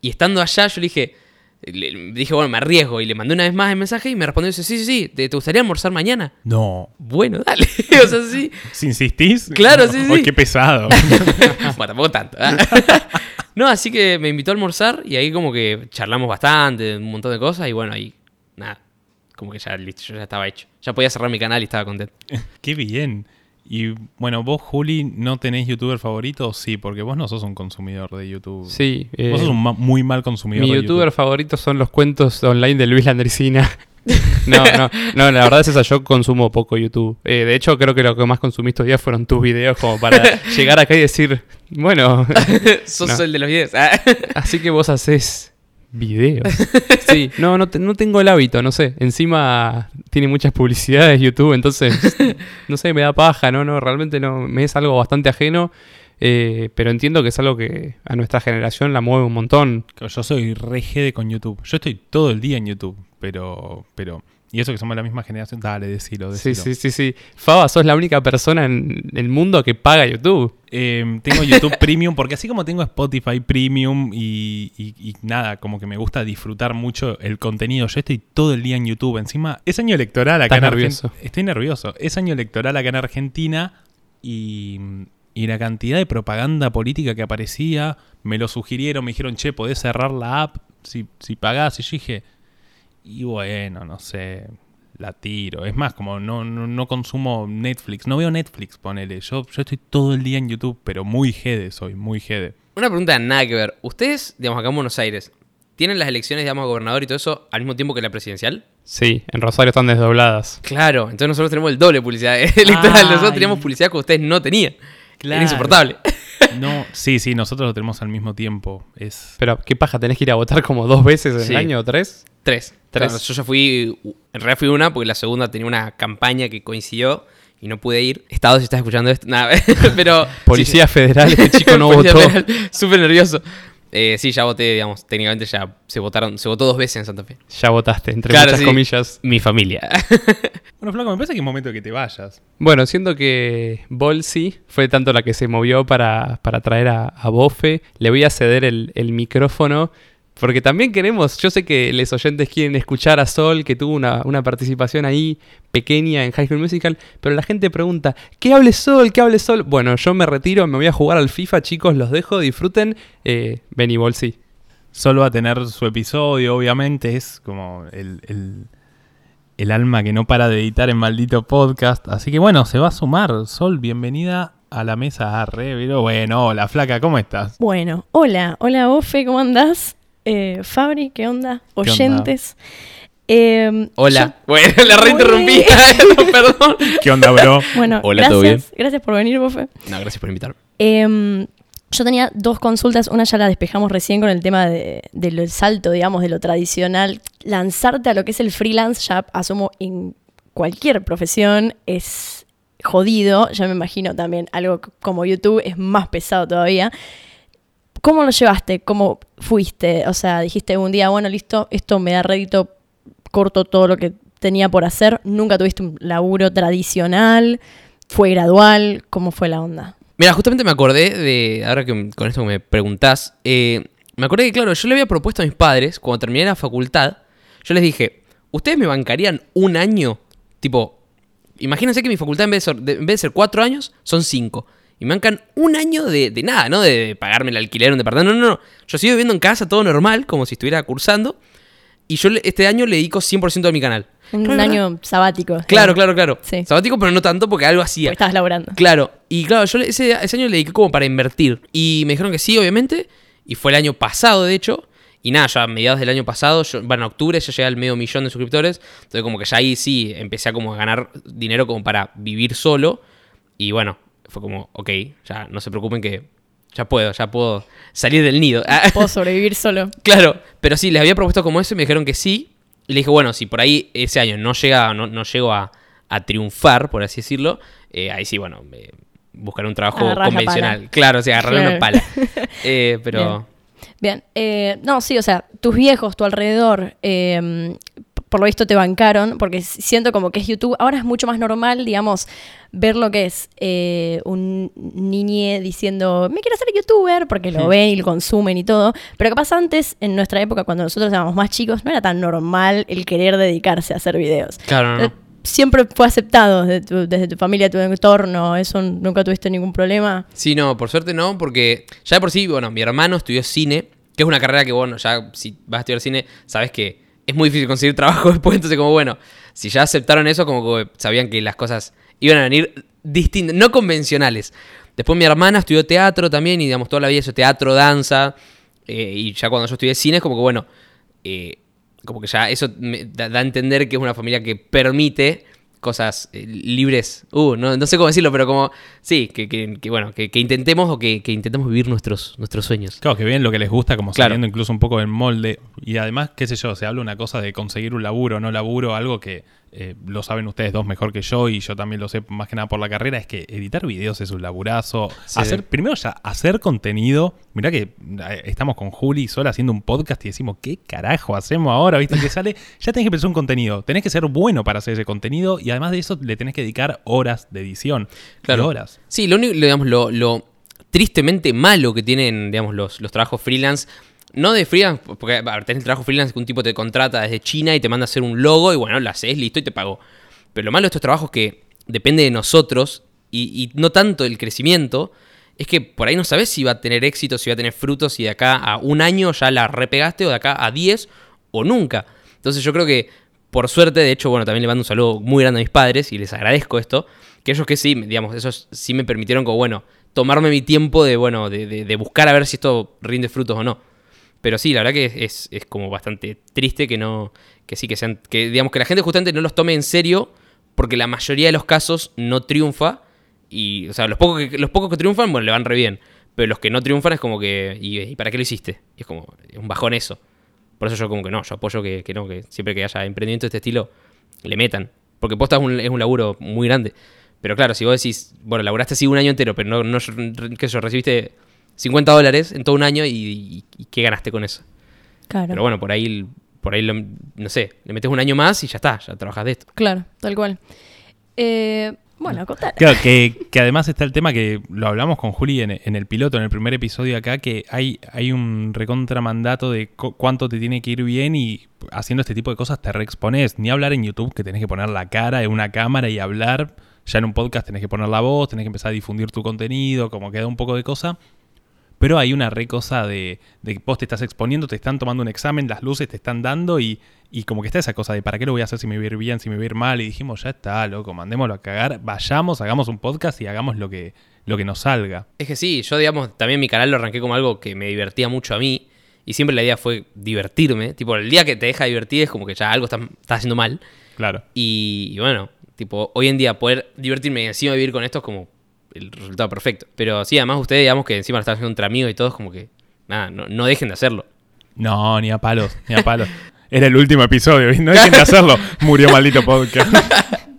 y estando allá yo le dije, le dije, bueno, me arriesgo y le mandé una vez más el mensaje y me respondió dice, sí, sí, sí, ¿te, te gustaría almorzar mañana? No. Bueno, dale. *laughs* o sea, sí. ¿Si insistís? Claro, sí, Ay, sí. qué pesado. *laughs* bueno, tampoco tanto. ¿eh? *laughs* no, así que me invitó a almorzar y ahí como que charlamos bastante, un montón de cosas y bueno, ahí, nada, como que ya listo, yo ya estaba hecho. Ya podía cerrar mi canal y estaba contento. qué bien. Y bueno, vos, Juli, ¿no tenés youtuber favorito? Sí, porque vos no sos un consumidor de YouTube. Sí. eh, Vos sos un ma- muy mal consumidor mi de youtuber YouTube. favorito son los cuentos online de Luis Landricina. *laughs* no, no, no, la verdad es esa, yo consumo poco YouTube. Eh, de hecho, creo que lo que más consumí estos días fueron tus videos como para *laughs* llegar acá y decir, bueno, *laughs* Sos No. el de los videos. Ah. así que vos haces videos. *laughs* Sí, no, no, te- no tengo el hábito, no sé. Encima tiene muchas publicidades YouTube, entonces, *laughs* no sé, me da paja, no, no, realmente no, me es algo bastante ajeno. eh, pero entiendo que es algo que a nuestra generación la mueve un montón. Yo soy re jede con YouTube. Yo estoy todo el día en YouTube, pero... pero y eso que somos la misma generación, dale, decilo, Sí, decilo. sí, sí, sí. Faba, sos la única persona en el mundo que paga YouTube. Eh, tengo YouTube Premium porque así como tengo Spotify Premium y, y- y nada, como que me gusta disfrutar mucho el contenido, yo estoy todo el día en YouTube. Encima, es año electoral acá en. Argentina. Estoy nervioso. Es año electoral acá en Argentina y, y la cantidad de propaganda política que aparecía, me lo sugirieron, me dijeron, che, podés cerrar la app si, si pagás. Y yo dije, y bueno, no sé, la tiro. Es más, como no, no, no consumo Netflix, no veo Netflix, ponele. Yo, yo estoy todo el día en YouTube, pero muy jede soy, muy jede. Una pregunta nada que ver. Ustedes, digamos, acá en Buenos Aires, ¿tienen las elecciones, digamos, a gobernador y todo eso al mismo tiempo que la presidencial? Sí, en Rosario están desdobladas. Claro, entonces nosotros tenemos el doble publicidad *laughs* electoral. Nosotros Ay. teníamos publicidad que ustedes no tenían. Claro. Era insoportable. *laughs* No, sí, sí, nosotros lo tenemos al mismo tiempo. Es Pero, ¿qué paja? ¿Tenés que ir a votar como dos veces en Sí. el año o tres? Tres. Tres. Claro, yo ya fui, en realidad fui una porque la segunda tenía una campaña que coincidió y no pude ir. Estado, si estás escuchando esto, nada, *laughs* pero... Policía Federal, este *laughs* chico no Policía votó. Federal, Súper nervioso. Eh, sí, ya voté, digamos, técnicamente ya se votaron, se votó dos veces en Santa Fe. Ya votaste, entre Claro, muchas sí. comillas. Mi familia. *laughs* Bueno, Flaco, me parece que es momento de que te vayas. Bueno, siento que Bolsi fue tanto la que se movió para, para traer a, a Bofe. Le voy a ceder el, el micrófono. Porque también queremos, yo sé que los oyentes quieren escuchar a Sol, que tuvo una, una participación ahí pequeña en High School Musical, pero la gente pregunta, ¿qué hable Sol? ¿Qué hable Sol? Bueno, yo me retiro, me voy a jugar al FIFA, chicos, los dejo, disfruten. Eh, vení, Bolsi. Solo va a tener su episodio, obviamente. Es como el, el, el alma que no para de editar en maldito podcast. Así que bueno, se va a sumar. Sol, bienvenida a la mesa arre. Pero bueno, hola, flaca, ¿cómo estás? Bueno, hola, hola Ofe, ¿cómo andás? Eh, Fabri, ¿qué onda? onda? Oyentes. Eh, Hola. yo- Bueno, la reinterrumpí. *laughs* Perdón. ¿Qué onda, bro? bueno, Hola, ¿todo gracias, gracias por venir, Bofe. No, gracias por invitarme. Eh, yo tenía dos consultas, una ya la despejamos recién con el tema de- del salto, digamos, de lo tradicional. Lanzarte a lo que es el freelance, ya asumo en cualquier profesión, es jodido. Ya me imagino también algo como YouTube es más pesado todavía. ¿Cómo lo llevaste? ¿Cómo fuiste? O sea, dijiste un día, bueno, listo, esto me da rédito, corto todo lo que tenía por hacer. Nunca tuviste un laburo tradicional, fue gradual, ¿cómo fue la onda? Mira, justamente me acordé de, ahora que con esto me preguntás, eh, me acordé que, claro, yo le había propuesto a mis padres, cuando terminé la facultad, yo les dije, ¿ustedes me bancarían un año? Tipo, imagínense que mi facultad en en vez de ser cuatro años, son cinco. Y me bancan un año de, de nada, ¿no? De, de pagarme el alquiler de un departamento. No, no, no. Yo sigo viviendo en casa, todo normal, como si estuviera cursando. Y yo este año le dedico 100% a mi canal. Un Claro, año sabático. Claro, claro, claro. Sí. Sabático, pero no tanto porque algo hacía. Porque estabas laburando. Claro, y claro, yo ese, ese año le dediqué como para invertir. Y me dijeron que sí, obviamente. Y fue el año pasado, de hecho. Y nada, ya a mediados del año pasado, yo, bueno, en octubre ya llegué al medio millón de suscriptores. Entonces como que ya ahí sí empecé a como a ganar dinero como para vivir solo. Y bueno, fue como, ok, ya no se preocupen que ya puedo, ya puedo salir del nido. *laughs* Puedo sobrevivir solo. Claro, pero sí, les había propuesto como eso y me dijeron que sí. Y le dije, bueno, si por ahí ese año no llega, no, no llego a, a triunfar, por así decirlo, eh, ahí sí, bueno, me, buscar un trabajo Agarrar convencional. Claro, o sea, agarrar una pala. *laughs* Eh, pero Bien, eh, no, sí, o sea, tus viejos, tu alrededor, eh, por lo visto te bancaron, porque siento como que es YouTube. Ahora es mucho más normal, digamos, ver lo que es eh, un niñe diciendo, me quiero ser youtuber, porque lo ven y lo consumen y todo. Pero capaz antes, en nuestra época, cuando nosotros éramos más chicos, no era tan normal el querer dedicarse a hacer videos. claro, no, Eh, no. Siempre fue aceptado desde tu, desde tu familia, tu entorno, eso nunca tuviste ningún problema. Sí, no, por suerte no, porque ya de por sí, bueno, mi hermano estudió cine, que es una carrera que, bueno, ya si vas a estudiar cine, sabes que es muy difícil conseguir trabajo *laughs* después, entonces como, bueno, si ya aceptaron eso, como que sabían que las cosas iban a venir distintas, no convencionales. Después mi hermana estudió teatro también y, digamos, toda la vida hizo teatro, danza, eh, y ya cuando yo estudié cine es como que, bueno, eh, como que ya eso me da, da a entender que es una familia que permite cosas eh, libres. Uh, no, no sé cómo decirlo, pero como, sí, que, que- que, bueno, que, que intentemos o que, que intentemos vivir nuestros, nuestros sueños. Claro, que ven lo que les gusta, como Claro. saliendo incluso un poco del molde. Y además, qué sé yo, se habla una cosa de conseguir un laburo o no laburo, algo que eh, lo saben ustedes dos mejor que yo y yo también lo sé más que nada por la carrera, es que editar videos es un laburazo. Sí. hacer, primero ya, hacer contenido. Mirá que eh, estamos con Juli sola haciendo un podcast y decimos, ¿qué carajo hacemos ahora? ¿Viste que sale? Ya tenés que pensar un contenido. Tenés que ser bueno para hacer ese contenido y además de eso le tenés que dedicar horas de edición. Claro. Horas. Sí, lo único, digamos, lo, lo tristemente malo que tienen, digamos, los, los trabajos freelance. No de freelance, porque a ver, tenés el trabajo freelance que un tipo te contrata desde China y te manda a hacer un logo y bueno, lo haces, listo y te pagó. Pero lo malo de estos trabajos que depende de nosotros y, no tanto el crecimiento, es que por ahí no sabes si va a tener éxito, si va a tener frutos, si de acá a un año ya la repegaste o de acá a 10 o nunca. Entonces yo creo que, por suerte, de hecho, bueno, también le mando un saludo muy grande a mis padres y les agradezco esto, que ellos que sí, digamos, esos sí me permitieron como, bueno, tomarme mi tiempo de, bueno, de, de- de buscar a ver si esto rinde frutos o no. Pero sí, la verdad que es, es como bastante triste que no, que sí, que sean, que digamos que la gente justamente no los tome en serio, porque la mayoría de los casos no triunfa, y, o sea, los pocos que, los pocos que triunfan, bueno, le van re bien, pero los que no triunfan es como que, ¿y, para qué lo hiciste? Y es como, un bajón eso. Por eso yo como que no, yo apoyo que, que no, que siempre que haya emprendimiento de este estilo, le metan. Porque posta es un, es un laburo muy grande. Pero claro, si vos decís, bueno, laburaste así un año entero, pero no, no sé yo, recibiste 50 dólares en todo un año y, y- y ¿qué ganaste con eso? Claro. Pero bueno, por ahí, por ahí lo- no sé, le metes un año más y ya está, ya trabajas de esto. Claro, tal cual. Eh, bueno, contar. Claro, que, que además está el tema que lo hablamos con Juli en, en el piloto, en el primer episodio acá, que hay, hay un recontramandato de cu- cuánto te tiene que ir bien y haciendo este tipo de cosas te reexpones. Ni hablar en YouTube, que tenés que poner la cara en una cámara y hablar. Ya en un podcast tenés que poner la voz, tenés que empezar a difundir tu contenido, como queda un poco de cosa. Pero hay una re cosa de, de que vos te estás exponiendo, te están tomando un examen, las luces te están dando y, y como que está esa cosa de para qué lo voy a hacer si me voy a ir bien, si me voy a ir mal. Y dijimos, ya está, loco, mandémoslo a cagar, vayamos, hagamos un podcast y hagamos lo que, lo que nos salga. Es que sí, yo digamos, también mi canal lo arranqué como algo que me divertía mucho a mí. Y siempre la idea fue divertirme. Tipo, el día que te deja divertir es como que ya algo está, está haciendo mal. Claro. Y, y bueno, tipo, hoy en día poder divertirme y encima vivir con esto es como el resultado perfecto. Pero sí, además ustedes, digamos que encima lo están haciendo entre amigos y todo, es como que, nada, no, no dejen de hacerlo. No, ni a palos, ni a *laughs* palos. Era el último episodio, no dejen de hacerlo. Murió maldito podcast. *laughs*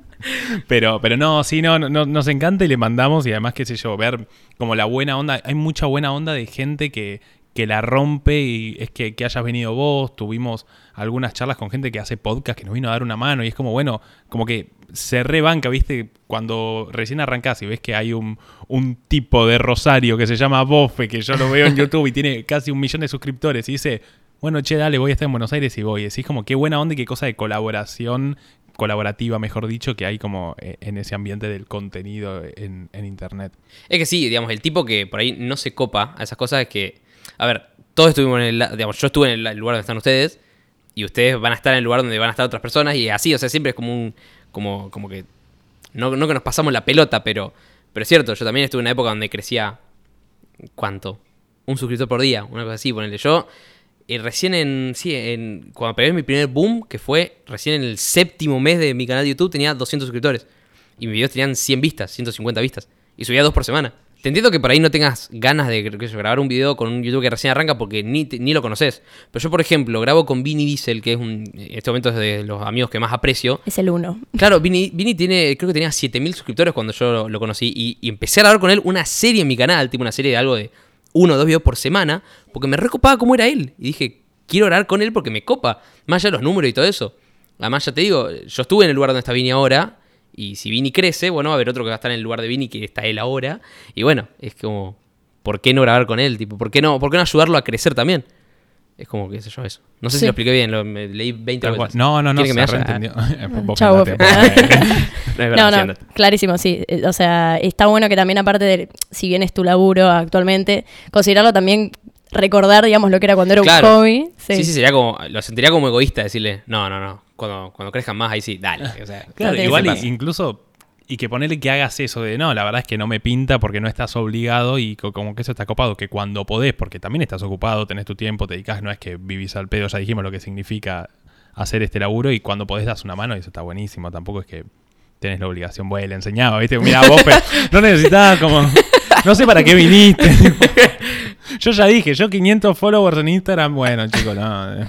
Pero, pero no, sí, no, no, nos encanta y le mandamos y además, qué sé yo, ver como la buena onda. Hay mucha buena onda de gente que, que la rompe y es que, que hayas venido vos. Tuvimos algunas charlas con gente que hace podcast que nos vino a dar una mano y es como, bueno, como que se rebanca, ¿viste? Cuando recién arrancás y ves que hay un, un tipo de Rosario que se llama Bofe, que yo lo veo en *laughs* YouTube y tiene casi un millón de suscriptores y dice, bueno, che, dale, voy a estar en Buenos Aires y voy. Decís como qué buena onda y qué cosa de colaboración, colaborativa, mejor dicho, que hay como eh, en ese ambiente del contenido en, en Internet. Es que sí, digamos, el tipo que por ahí no se copa a esas cosas es que, a ver, todos estuvimos en el, digamos, yo estuve en el lugar donde están ustedes y ustedes van a estar en el lugar donde van a estar otras personas y así, o sea, siempre es como un, como, como que, no, no que nos pasamos la pelota, pero, pero es cierto, yo también estuve en una época donde crecía, ¿cuánto? Un suscriptor por día, una cosa así, ponele yo. Y recién en, sí, en, cuando pegué mi primer boom, que fue recién en el séptimo mes de mi canal de YouTube, tenía 200 suscriptores. Y mis videos tenían 100 vistas, 150 vistas. Y subía dos por semana. Te entiendo que por ahí no tengas ganas de qué sé yo, grabar un video con un youtuber que recién arranca porque ni, te- ni lo conoces. Pero yo, por ejemplo, grabo con Vini Diesel, que es un, en este momento es de los amigos que más aprecio. Es el uno. Claro, Vini, Vini tiene, creo que tenía 7000 suscriptores cuando yo lo, lo conocí. Y, y empecé a grabar con él una serie en mi canal, tipo una serie de algo de uno o dos videos por semana, porque me recopaba cómo era él. Y dije, quiero grabar con él porque me copa. Más allá de los números y todo eso. Además, ya te digo, yo estuve en el lugar donde está Vini ahora. Y si Vini crece, bueno, va a haber otro que va a estar en el lugar de Vini que está él ahora. Y bueno, es como, ¿por qué no grabar con él? Tipo, ¿por qué no, por qué no ayudarlo a crecer también? Es como, qué sé yo, eso. No sé Sí. si lo expliqué bien, lo, me leí 20 Tal cual. veces. No, no, no, ¿Quieren que se me reentendió. Vos Chau. *laughs* *laughs* No No, clarísimo, sí. Eh, O sea, está bueno que también aparte de, si bien es tu laburo actualmente, considerarlo también recordar, digamos, lo que era cuando era Claro. un hobby. Sí. sí, sería como, lo sentiría como egoísta decirle, no, no, no, cuando, cuando crezcan más, ahí sí, dale. O sea, Claro, ¿qué igual incluso y que ponerle que hagas eso de no, la verdad es que no me pinta porque no estás obligado y co- como que eso está copado, que cuando podés, porque también estás ocupado, tenés tu tiempo, te dedicas, no es que vivís al pedo, ya dijimos lo que significa hacer este laburo y cuando podés das una mano y eso está buenísimo, tampoco es que tenés la obligación, bueno, le enseñaba, viste, mira vos, pero *laughs* no necesitabas como, no sé para qué viniste. *laughs* yo ya dije, yo 500 followers en Instagram, bueno *laughs* chicos, no. eh.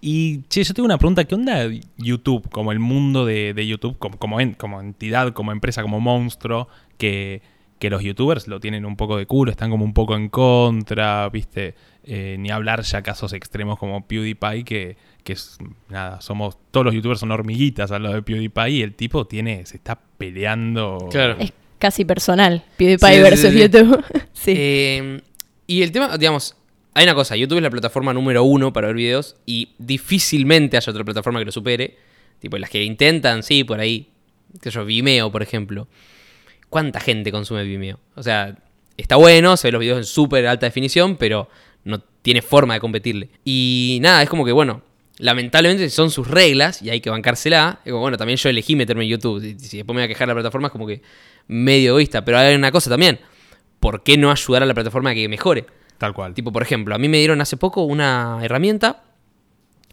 Y, che, yo tengo una pregunta. ¿Qué onda YouTube? Como el mundo de, de YouTube, como, como, en- como entidad, como empresa, como monstruo, que, que los youtubers lo tienen un poco de culo, están como un poco en contra, ¿viste? Eh, ni hablar ya casos extremos como PewDiePie, que, que es, nada, somos, todos los youtubers son hormiguitas al lado de PewDiePie y el tipo tiene, se está peleando. Claro. Es casi personal. PewDiePie Sí, sí, versus sí. YouTube. *laughs* sí. Eh, y el tema, digamos, hay una cosa, YouTube es la plataforma número uno para ver videos y difícilmente haya otra plataforma que lo supere. Tipo, las que intentan, sí, por ahí. Que yo, Vimeo, por ejemplo. ¿Cuánta gente consume Vimeo? O sea, está bueno, se ven los videos en súper alta definición, pero no tiene forma de competirle. Y nada, es como que, bueno, lamentablemente son sus reglas y hay que bancársela. Bueno, también yo elegí meterme en YouTube. Si, si después me voy a quejar de la plataforma es como que medio egoísta. Pero hay una cosa también. ¿Por qué no ayudar a la plataforma a que mejore? Tal cual. Tipo, por ejemplo, a mí me dieron hace poco una herramienta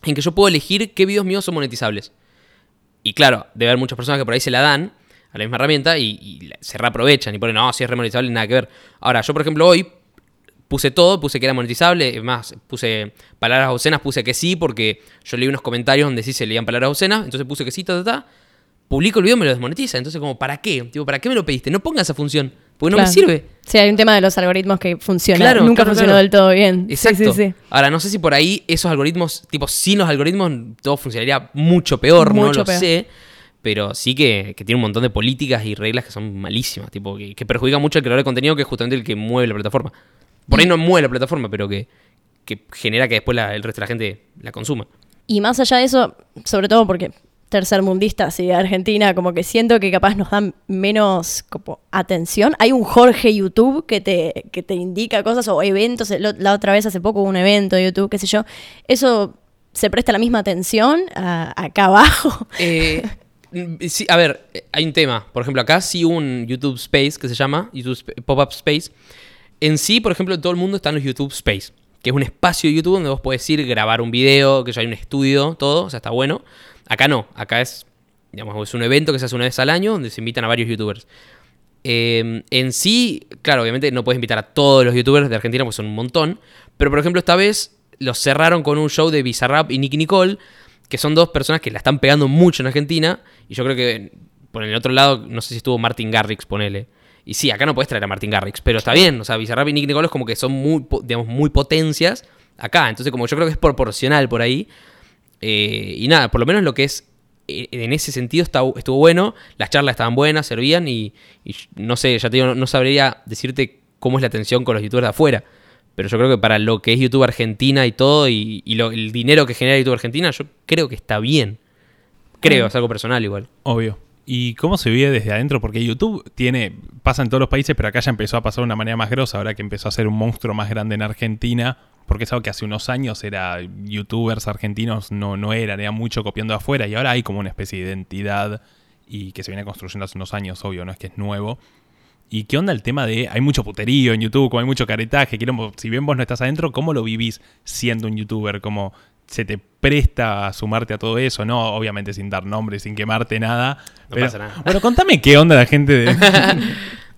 en que yo puedo elegir qué videos míos son monetizables. Y claro, debe haber muchas personas que por ahí se la dan a la misma herramienta y, y se reaprovechan y ponen, no, si es remonetizable, nada que ver. Ahora, yo por ejemplo hoy puse todo, puse que era monetizable, más, puse palabras obscenas, puse que sí, porque yo leí unos comentarios donde sí se leían palabras obscenas, entonces puse que sí, ta, ta, ta. Publico el video me lo desmonetiza. Entonces, como, ¿para qué? Tipo, ¿para qué me lo pediste? No ponga esa función, porque no me sirve. Sí, hay un tema de los algoritmos que funciona. Claro, Nunca claro, funcionó del todo bien. Sí, Exacto. Sí, sí, Ahora, no sé si por ahí esos algoritmos, tipo, sin los algoritmos, todo funcionaría mucho peor, no lo peor. sé. Pero sí que, que tiene un montón de políticas y reglas que son malísimas, tipo, que, que perjudican mucho al creador de contenido, que es justamente el que mueve la plataforma. Por ahí no mueve la plataforma, pero que, que genera que después la- el resto de la gente la consuma. Y más allá de eso, sobre todo porque tercermundistas y Argentina, como que siento que capaz nos dan menos como, atención. Hay un Jorge YouTube que te, que te indica cosas o eventos. La otra vez hace poco hubo un evento de YouTube, qué sé yo. Eso se presta la misma atención a- acá abajo. Eh, mm, sí, a ver, eh, hay un tema. Por ejemplo, acá sí hubo un YouTube Space que se llama YouTube Pop-Up Space. En sí, por ejemplo, en todo el mundo están los YouTube Space, que es un espacio de YouTube donde vos podés ir, grabar un video, que ya hay un estudio, todo, o sea, está bueno. Acá no, acá es, digamos, es un evento que se hace una vez al año donde se invitan a varios YouTubers. Eh, en sí, claro, obviamente no puedes invitar a todos los YouTubers de Argentina, porque son un montón. Pero, por ejemplo, esta vez los cerraron con un show de Bizarrap y Nicky Nicole, que son dos personas que la están pegando mucho en Argentina. Y yo creo que por el otro lado, no sé si estuvo Martin Garrix, ponele. Y sí, acá no puedes traer a Martin Garrix, pero está bien. O sea, Bizarrap y Nicky Nicole es como que son muy, digamos, muy potencias acá. Entonces, como yo creo que es proporcional por ahí. Eh, y nada, por lo menos lo que es eh, en ese sentido está- estuvo bueno. Las charlas estaban buenas, servían. Y, y no sé, ya te digo, no, no sabría decirte cómo es la atención con los youtubers de afuera. Pero yo creo que para lo que es YouTube Argentina y todo, y, y lo- el dinero que genera YouTube Argentina, yo creo que está bien. Creo, es algo personal igual. Obvio. ¿Y cómo se vive desde adentro? Porque YouTube tiene, pasa en todos los países, pero acá ya empezó a pasar de una manera más grosa, ahora que empezó a ser un monstruo más grande en Argentina, porque es algo que hace unos años era youtubers argentinos no, no eran, era mucho copiando afuera, y ahora hay como una especie de identidad y que se viene construyendo hace unos años, obvio, no es que es nuevo. ¿Y qué onda el tema de, hay mucho puterío en YouTube, como hay mucho caretaje, quilombo, si bien vos no estás adentro, ¿cómo lo vivís siendo un youtuber? ¿Cómo se te presta a sumarte a todo eso? No, obviamente sin dar nombres, sin quemarte nada. No pero- pasa nada. Bueno, contame qué onda la gente de... *laughs*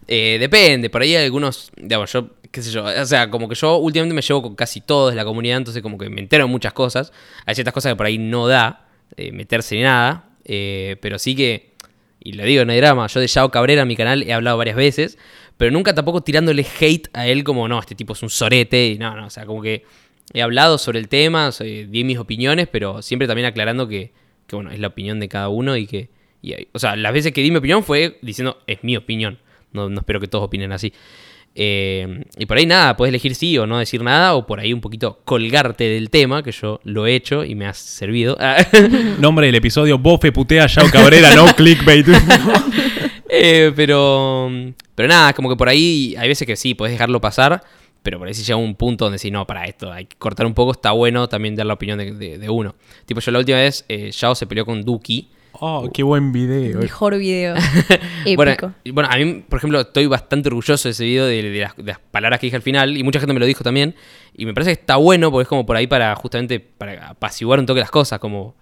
Eh, depende, por ahí hay algunos, digamos, yo, qué sé yo, o sea, como que yo últimamente me llevo con casi todos de la comunidad, entonces como que me entero muchas cosas. Hay ciertas cosas que por ahí no da eh, meterse ni nada, eh, pero sí que, y lo digo, no hay drama, yo de Yao Cabrera en mi canal he hablado varias veces, pero nunca tampoco tirándole hate a él como, no, este tipo es un sorete, y no, no, o sea, como que he hablado sobre el tema, di mis opiniones, pero siempre también aclarando que, que, bueno, es la opinión de cada uno y que, y, o sea, las veces que di mi opinión fue diciendo, es mi opinión, no, no espero que todos opinen así. Eh, y por ahí nada, puedes elegir sí o no decir nada, o por ahí un poquito colgarte del tema, que yo lo he hecho y me ha servido. *laughs* Nombre del episodio, Bofe putea Yao Cabrera, no *laughs* clickbait. Eh, pero, pero nada, como que por ahí hay veces que sí, puedes dejarlo pasar, pero por ahí si llega un punto donde sí, no, para esto hay que cortar un poco, está bueno también dar la opinión de, de- de uno. Tipo, yo la última vez, eh, Yao se peleó con Duki. Oh, qué buen video. Mejor video. *laughs* Épico. Bueno, y bueno, a mí, por ejemplo, estoy bastante orgulloso de ese video, de, de las, de las palabras que dije al final, y mucha gente me lo dijo también, y me parece que está bueno porque es como por ahí para justamente para apaciguar un toque las cosas, como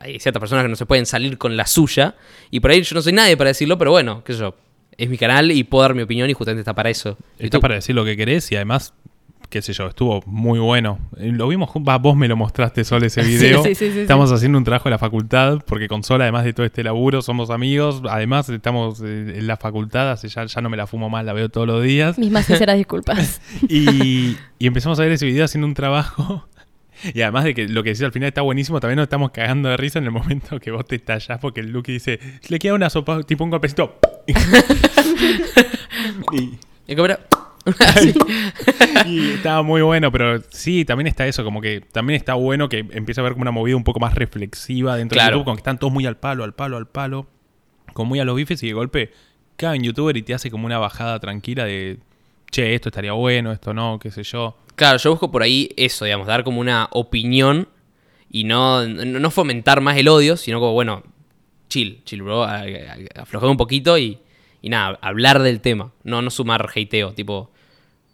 hay ciertas personas que no se pueden salir con la suya, y por ahí yo no soy nadie para decirlo, pero bueno, qué sé yo, es mi canal y puedo dar mi opinión y justamente está para eso. Está YouTube. para decir lo que querés y además, qué sé yo, estuvo muy bueno. Eh, Lo vimos, vos me lo mostraste solo ese *laughs* video. sí, sí, sí, estamos haciendo un trabajo en la facultad porque con Sol, además de todo este laburo, somos amigos. Además, estamos eh, en la facultad, así ya, ya no me la fumo más, la veo todos los días. Mis más sinceras *laughs* disculpas. Y, y empezamos a ver ese video haciendo un trabajo. Y además de que lo que decís al final está buenísimo, también nos estamos cagando de risa en el momento que vos te estallás porque el Lucky dice, le queda una sopa, tipo un golpecito. *laughs* y, Y como era- *laughs* y estaba muy bueno, pero sí, también está eso, como que también está bueno que empiece a haber como una movida un poco más reflexiva dentro Claro. de YouTube, como que están todos muy al palo, al palo, al palo, como muy a los bifes y de golpe cae en youtuber y te hace como una bajada tranquila de, che, esto estaría bueno, esto no, qué sé yo. Claro, yo busco por ahí eso, digamos, dar como una opinión y no, no, fomentar más el odio, sino como, bueno, chill, chill, bro, aflojar un poquito y, y nada, hablar del tema, no, no sumar hateo, tipo,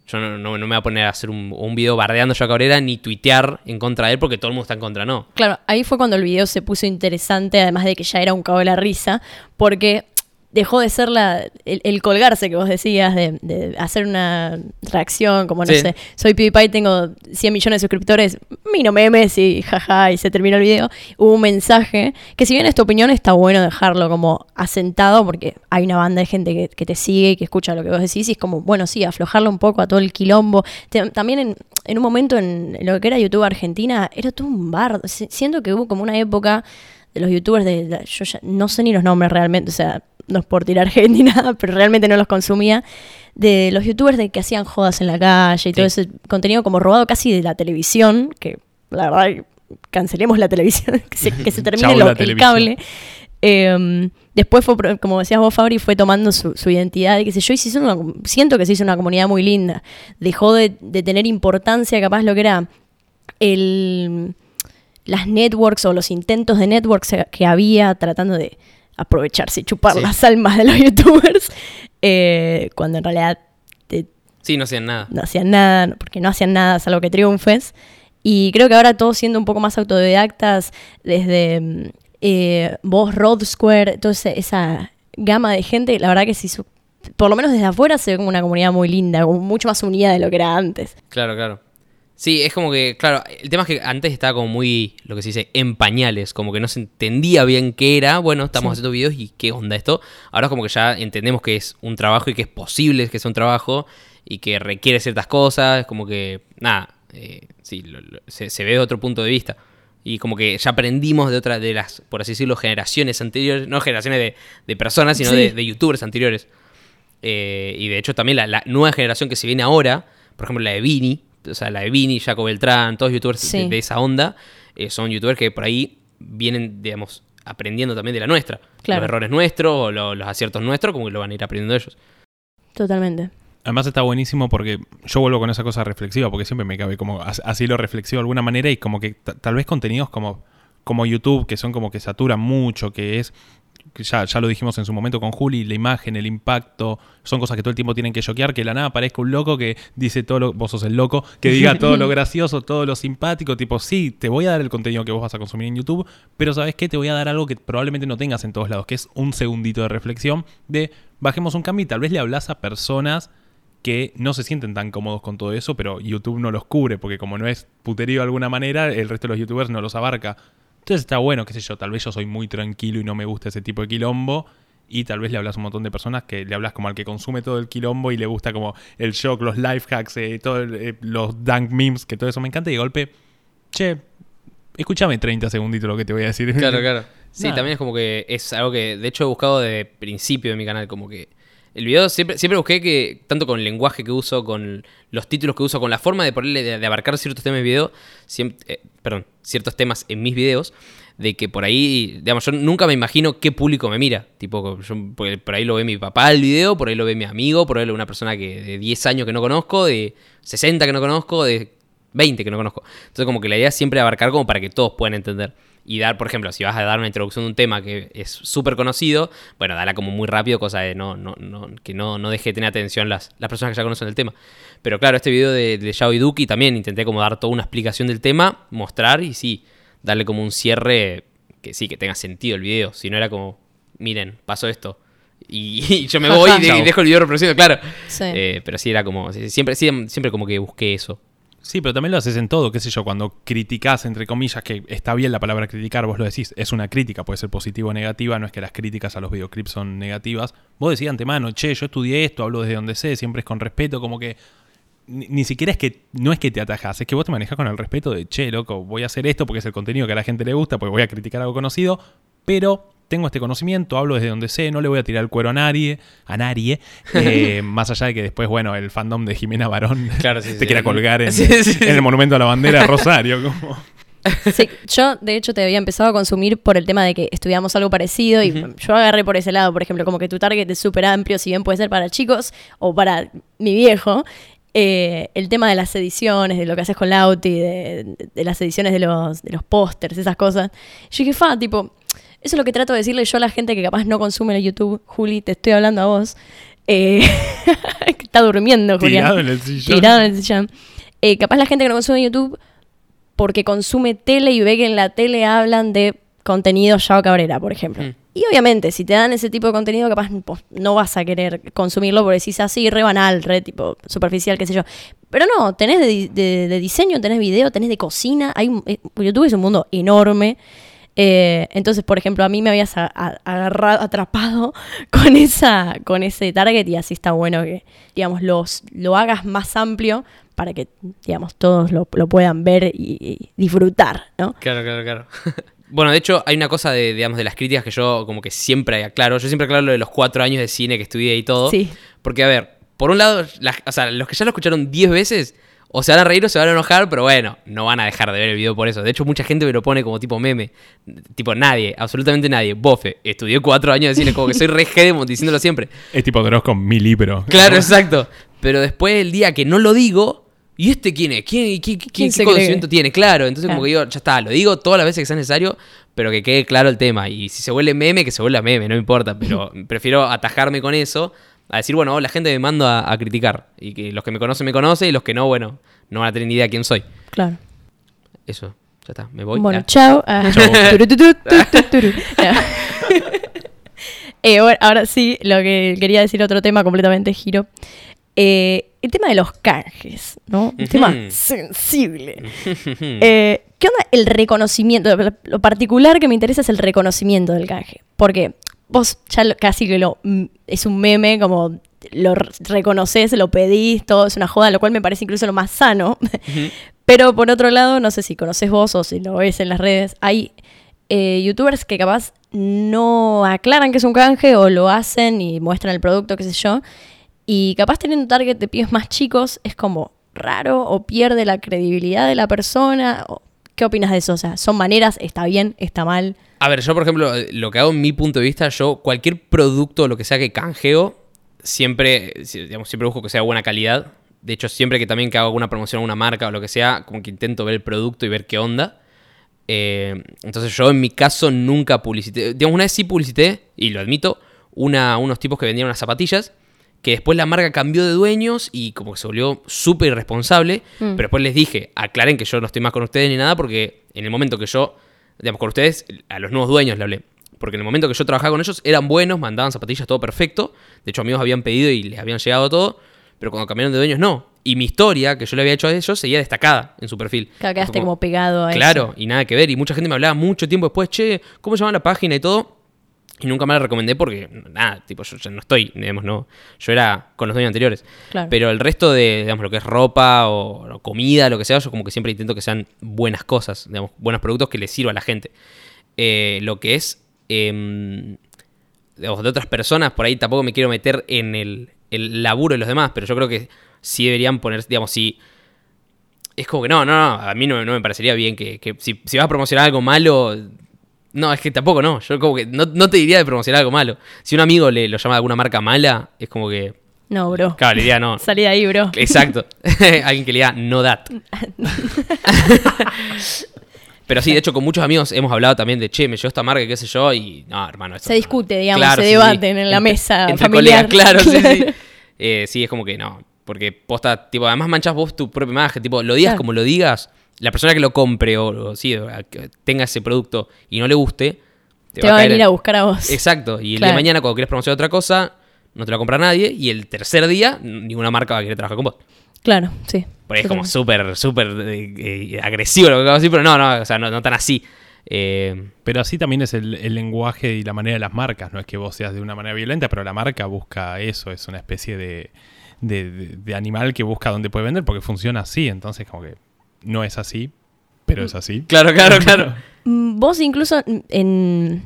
yo no, no- no me voy a poner a hacer un, un video bardeando a Cabrera ni tuitear en contra de él porque todo el mundo está en contra, no. Claro, ahí fue cuando el video se puso interesante, además de que ya era un cago de la risa, porque dejó de ser la, el, el colgarse que vos decías, de, de hacer una reacción, como no Sí. sé, soy PewDiePie, tengo 100 millones de suscriptores, miro memes y jaja, y se terminó el video. Hubo un mensaje, que si bien es tu opinión, está bueno dejarlo como asentado, porque hay una banda de gente que, que te sigue y que escucha lo que vos decís, y es como, bueno, sí, aflojarlo un poco a todo el quilombo. También en, en un momento en lo que era YouTube Argentina, era todo un. Si- Siento que hubo como una época de los youtubers de, la- yo ya no sé ni los nombres realmente, o sea, no es por tirar *laughs* hate ni nada, pero realmente no los consumía, de los youtubers de que hacían jodas en la calle y todo ese contenido como robado casi de la televisión, que la verdad cancelemos la *laughs* televisión, que se, que se *laughs* termine lo- el cable. Eh, después fue, como decías vos, Fabri, fue tomando su, su identidad y qué sé yo, y se hizo una, siento que se hizo una comunidad muy linda. Dejó de, de tener importancia capaz lo que era el, las networks o los intentos de networks que había tratando de aprovecharse y chupar Sí. las almas de los *laughs* youtubers, eh, cuando en realidad te- Sí, no hacían nada. no hacían nada, porque no hacían nada salvo que triunfes. Y creo que ahora todos siendo un poco más autodidactas, desde mm, eh, vos, Rod Square, toda esa, gama de gente, la verdad que se hizo, por lo menos desde afuera se ve como una comunidad muy linda, mucho más unida de lo que era antes. Claro, claro. Sí, es como que, claro, el tema es que antes estaba como muy, lo que se dice, en pañales, como que no se entendía bien qué era, bueno, estamos Sí. haciendo videos y qué onda esto. Ahora es como que ya entendemos que es un trabajo y que es posible que sea un trabajo y que requiere ciertas cosas, es como que, nada, eh, sí, lo- lo- se, se ve de otro punto de vista. Y como que ya aprendimos de otra, de las, por así decirlo, generaciones anteriores, no generaciones de, de personas, sino Sí. de, de youtubers anteriores. Eh, y de hecho también la, la nueva generación que se viene ahora, por ejemplo la de Vini, o sea, la de Vini, Jaco Beltrán, todos youtubers de- Sí. de, esa onda, eh, son youtubers que por ahí vienen, digamos, aprendiendo también de la nuestra. Claro. Los errores nuestros o lo- los aciertos nuestros, como que lo van a ir aprendiendo ellos. Totalmente. Además está buenísimo porque yo vuelvo con esa cosa reflexiva, porque siempre me cabe como as- así lo reflexivo de alguna manera y como que ta- tal vez contenidos como, como YouTube, que son como que saturan mucho, que es ya, ya lo dijimos en su momento con Juli, la imagen, el impacto, son cosas que todo el tiempo tienen que choquear, que de la nada parezca un loco que dice todo lo, vos sos el loco, que diga todo lo *laughs* gracioso, todo lo simpático, tipo, sí, te voy a dar el contenido que vos vas a consumir en YouTube, pero ¿sabes qué? Te voy a dar algo que probablemente no tengas en todos lados, que es un segundito de reflexión de bajemos un cambio y tal vez le hablas a personas que no se sienten tan cómodos con todo eso, pero YouTube no los cubre, porque como no es puterío de alguna manera, el resto de los youtubers no los abarca. Entonces está bueno, qué sé yo, tal vez yo soy muy tranquilo y no me gusta ese tipo de quilombo. Y tal vez le hablas a un montón de personas que le hablas como al que consume todo el quilombo y le gusta como el shock, los life hacks, eh, todo el- eh, los dank memes, que todo eso me encanta. Y de golpe, che, escúchame 30 segunditos lo que te voy a decir. Claro, claro. *laughs* Sí, Nada. también es como que es algo que de hecho he buscado desde principio de mi canal, como que el video siempre, siempre busqué que, tanto con el lenguaje que uso, con los títulos que uso, con la forma de ponerle, de, abarcar ciertos temas de video, siem- eh, perdón, ciertos temas en mis videos, de que por ahí, digamos, yo nunca me imagino qué público me mira. Tipo, por ahí lo ve mi papá el video, por ahí lo ve mi amigo, por ahí lo ve una persona que de 10 años que no conozco, de 60 que no conozco, de 20 que no conozco. Entonces como que la idea es siempre abarcar como para que todos puedan entender. Y dar, por ejemplo, si vas a dar una introducción de un tema que es súper conocido, bueno, dala como muy rápido, cosa de no, no, no, que no, no deje de tener atención las, las personas que ya conocen el tema. Pero claro, este video de, de Yao y Duki también intenté como dar toda una explicación del tema, mostrar y sí, darle como un cierre que sí, que tenga sentido el video. Si no era como, miren, pasó esto. Y, *laughs* y yo me voy y, *laughs* de- y Chao. dejo el video reproduciendo, claro. Sí. Eh, pero sí era como, siempre, siempre como que busqué eso. Sí, pero también lo haces en todo, qué sé yo, cuando criticás, entre comillas, que está bien la palabra criticar, vos lo decís, es una crítica, puede ser positiva o negativa, no es que las críticas a los videoclips son negativas. Vos decís de antemano, che, yo estudié esto, hablo desde donde sé, siempre es con respeto, como que ni, ni siquiera es que, no es que te atajas, es que vos te manejas con el respeto de, che, loco, voy a hacer esto porque es el contenido que a la gente le gusta, porque voy a criticar algo conocido, pero tengo este conocimiento, hablo desde donde sé, no le voy a tirar el cuero a nadie, a nadie, eh, *laughs* más allá de que después, bueno, el fandom de Jimena Barón *laughs* Claro, sí, te sí. quiera colgar en, *laughs* Sí, sí, en el monumento a la bandera de Rosario, como... Sí, yo de hecho te había empezado a consumir por el tema de que estudiamos algo parecido y yo agarré por ese lado, por ejemplo, como que tu target es súper amplio, si bien puede ser para chicos o para mi viejo. eh, el tema de las ediciones, de lo que haces con Lauti, de, de las ediciones de los, de los pósters, esas cosas. Yo dije, fa, tipo, eso es lo que trato de decirle yo a la gente que capaz no consume el YouTube. Juli, te estoy hablando a vos. Eh, *laughs* que está durmiendo, Julián. Tirado en el sillón. Tirado en el sillón. Eh, capaz la gente que no consume YouTube porque consume tele y ve que en la tele hablan de contenido Yao Cabrera, por ejemplo. Mm. Y obviamente, si te dan ese tipo de contenido, capaz pues, no vas a querer consumirlo porque decís así, re banal, re tipo superficial, qué sé yo. Pero no, tenés de, di- de- de diseño, tenés video, tenés de cocina. Hay eh, YouTube es un mundo enorme. Eh, entonces, por ejemplo, a mí me habías agarrado, atrapado *laughs* con esa, con ese target y así está bueno que, digamos, los, lo hagas más amplio para que, digamos, todos lo, lo puedan ver y, y disfrutar, ¿no? Claro, claro, claro. *laughs* bueno, de hecho, hay una cosa de, digamos, de las críticas que yo como que siempre aclaro. Yo siempre aclaro lo de los cuatro años de cine que estudié y todo. Sí. Porque, a ver, por un lado, las- o sea, los que ya lo escucharon 10 veces, o se van a reír o se van a enojar, pero bueno, no van a dejar de ver el video por eso. De hecho, mucha gente me lo pone como tipo meme. Tipo, nadie, absolutamente nadie. Bofe, estudié cuatro años de cine, como que soy re Hedemont diciéndolo siempre. Es tipo Dross con mi libro. Claro, exacto. Pero después el día que no lo digo, ¿y este quién es? ¿Quién, qué, qué- ¿Quién qué se conocimiento cree? tiene? Claro, entonces Claro. como que digo, ya está, lo digo todas las veces que sea necesario, pero que quede claro el tema. Y si se vuelve meme, que se vuelva meme, no me importa, pero *laughs* prefiero atajarme con eso, a decir, bueno, la gente me mando a, a criticar. Y que los que me conocen me conocen y los que no, bueno, no van a tener ni idea quién soy. Claro. Eso, ya está, me voy. Bueno, chao. Ah. *laughs* *laughs* *laughs* Eh, bueno, ahora sí, lo que quería decir otro tema completamente giro. Eh, el tema de los canjes, ¿no? Un tema sensible. Eh, ¿Qué onda el reconocimiento? Lo particular que me interesa es el reconocimiento del canje. Porque vos ya lo- casi que lo mm, es un meme, como lo re- reconoces, lo pedís, todo es una joda, lo cual me parece incluso lo más sano. *laughs* Pero por otro lado, no sé si conoces vos o si lo ves en las redes, hay eh, youtubers que capaz no aclaran que es un canje o lo hacen y muestran el producto, qué sé yo. Y capaz teniendo un target de pies más chicos es como raro o pierde la credibilidad de la persona. o- ¿Qué opinas de eso? O sea, ¿son maneras? ¿Está bien? ¿Está mal? A ver, yo por ejemplo, lo que hago en mi punto de vista, yo cualquier producto, lo que sea que canjeo, siempre, si- digamos, siempre busco que sea buena calidad. De hecho, siempre que también que hago alguna promoción a una marca o lo que sea, como que intento ver el producto y ver qué onda. Eh, entonces yo en mi caso nunca publicité. Digamos, una vez sí publicité, y lo admito, una, unos tipos que vendían unas zapatillas, que después la marca cambió de dueños y como que se volvió súper irresponsable, Mm. pero después les dije, aclaren que yo no estoy más con ustedes ni nada, porque en el momento que yo, digamos, con ustedes, a los nuevos dueños le hablé. Porque en el momento que yo trabajaba con ellos, eran buenos, mandaban zapatillas, todo perfecto. De hecho, amigos habían pedido y les habían llegado todo. Pero cuando cambiaron de dueños, no. Y mi historia, que yo le había hecho a ellos, seguía destacada en su perfil. Claro, quedaste como pegado a Claro, eso. y nada que ver. Y mucha gente me hablaba mucho tiempo después, che, ¿cómo se llama la página y todo? Y nunca me la recomendé porque, nada, tipo, yo ya no estoy, digamos, no. Yo era con los dueños anteriores. Claro. Pero el resto de, digamos, lo que es ropa o, o comida, lo que sea, yo como que siempre intento que sean buenas cosas, digamos, buenos productos que les sirva a la gente. Eh, lo que es, em, digamos, de otras personas, por ahí tampoco me quiero meter en el, el laburo de los demás, pero yo creo que sí deberían poner, digamos, si... Es como que no, no, no, a mí no, no me parecería bien que, que si, si vas a promocionar algo malo, no, es que tampoco no. Yo como que no, no te diría de promocionar algo malo. Si un amigo le lo llama de alguna marca mala, es como que. No, bro. Claro, le diría no. *laughs* Salí de ahí, bro. Exacto. *laughs* Alguien que le diga no that. *laughs* Pero sí, de hecho, con muchos amigos hemos hablado también de che, me llegó esta marca, qué sé yo, y no, hermano. esto Se discute, digamos, Claro, se sí, debaten sí. en la Entre- mesa entre familiar. colegas, claro, sí, sí. Eh, sí, es como que no. Porque posta, tipo, además manchas vos tu propia imagen, tipo, lo digas Claro. como lo digas, la persona que lo compre o, o sí, tenga ese producto y no le guste, Te va a venir en- a buscar a vos. Exacto. Y el día de mañana, cuando quieres promocionar otra cosa, no te la compra nadie. Y el tercer día, ninguna marca va a querer trabajar con vos. Claro, sí. Porque es como súper, súper eh, eh, agresivo lo que acabo de decir, pero no, no, o sea, no, no tan así. Eh, Pero así también es el, el lenguaje y la manera de las marcas. No es que vos seas de una manera violenta, pero la marca busca eso. Es una especie de, de, de- de animal que busca dónde puede vender porque funciona así. Entonces, como que no es así, pero es así. claro, claro, *laughs* claro. Mm, Vos incluso mm, en...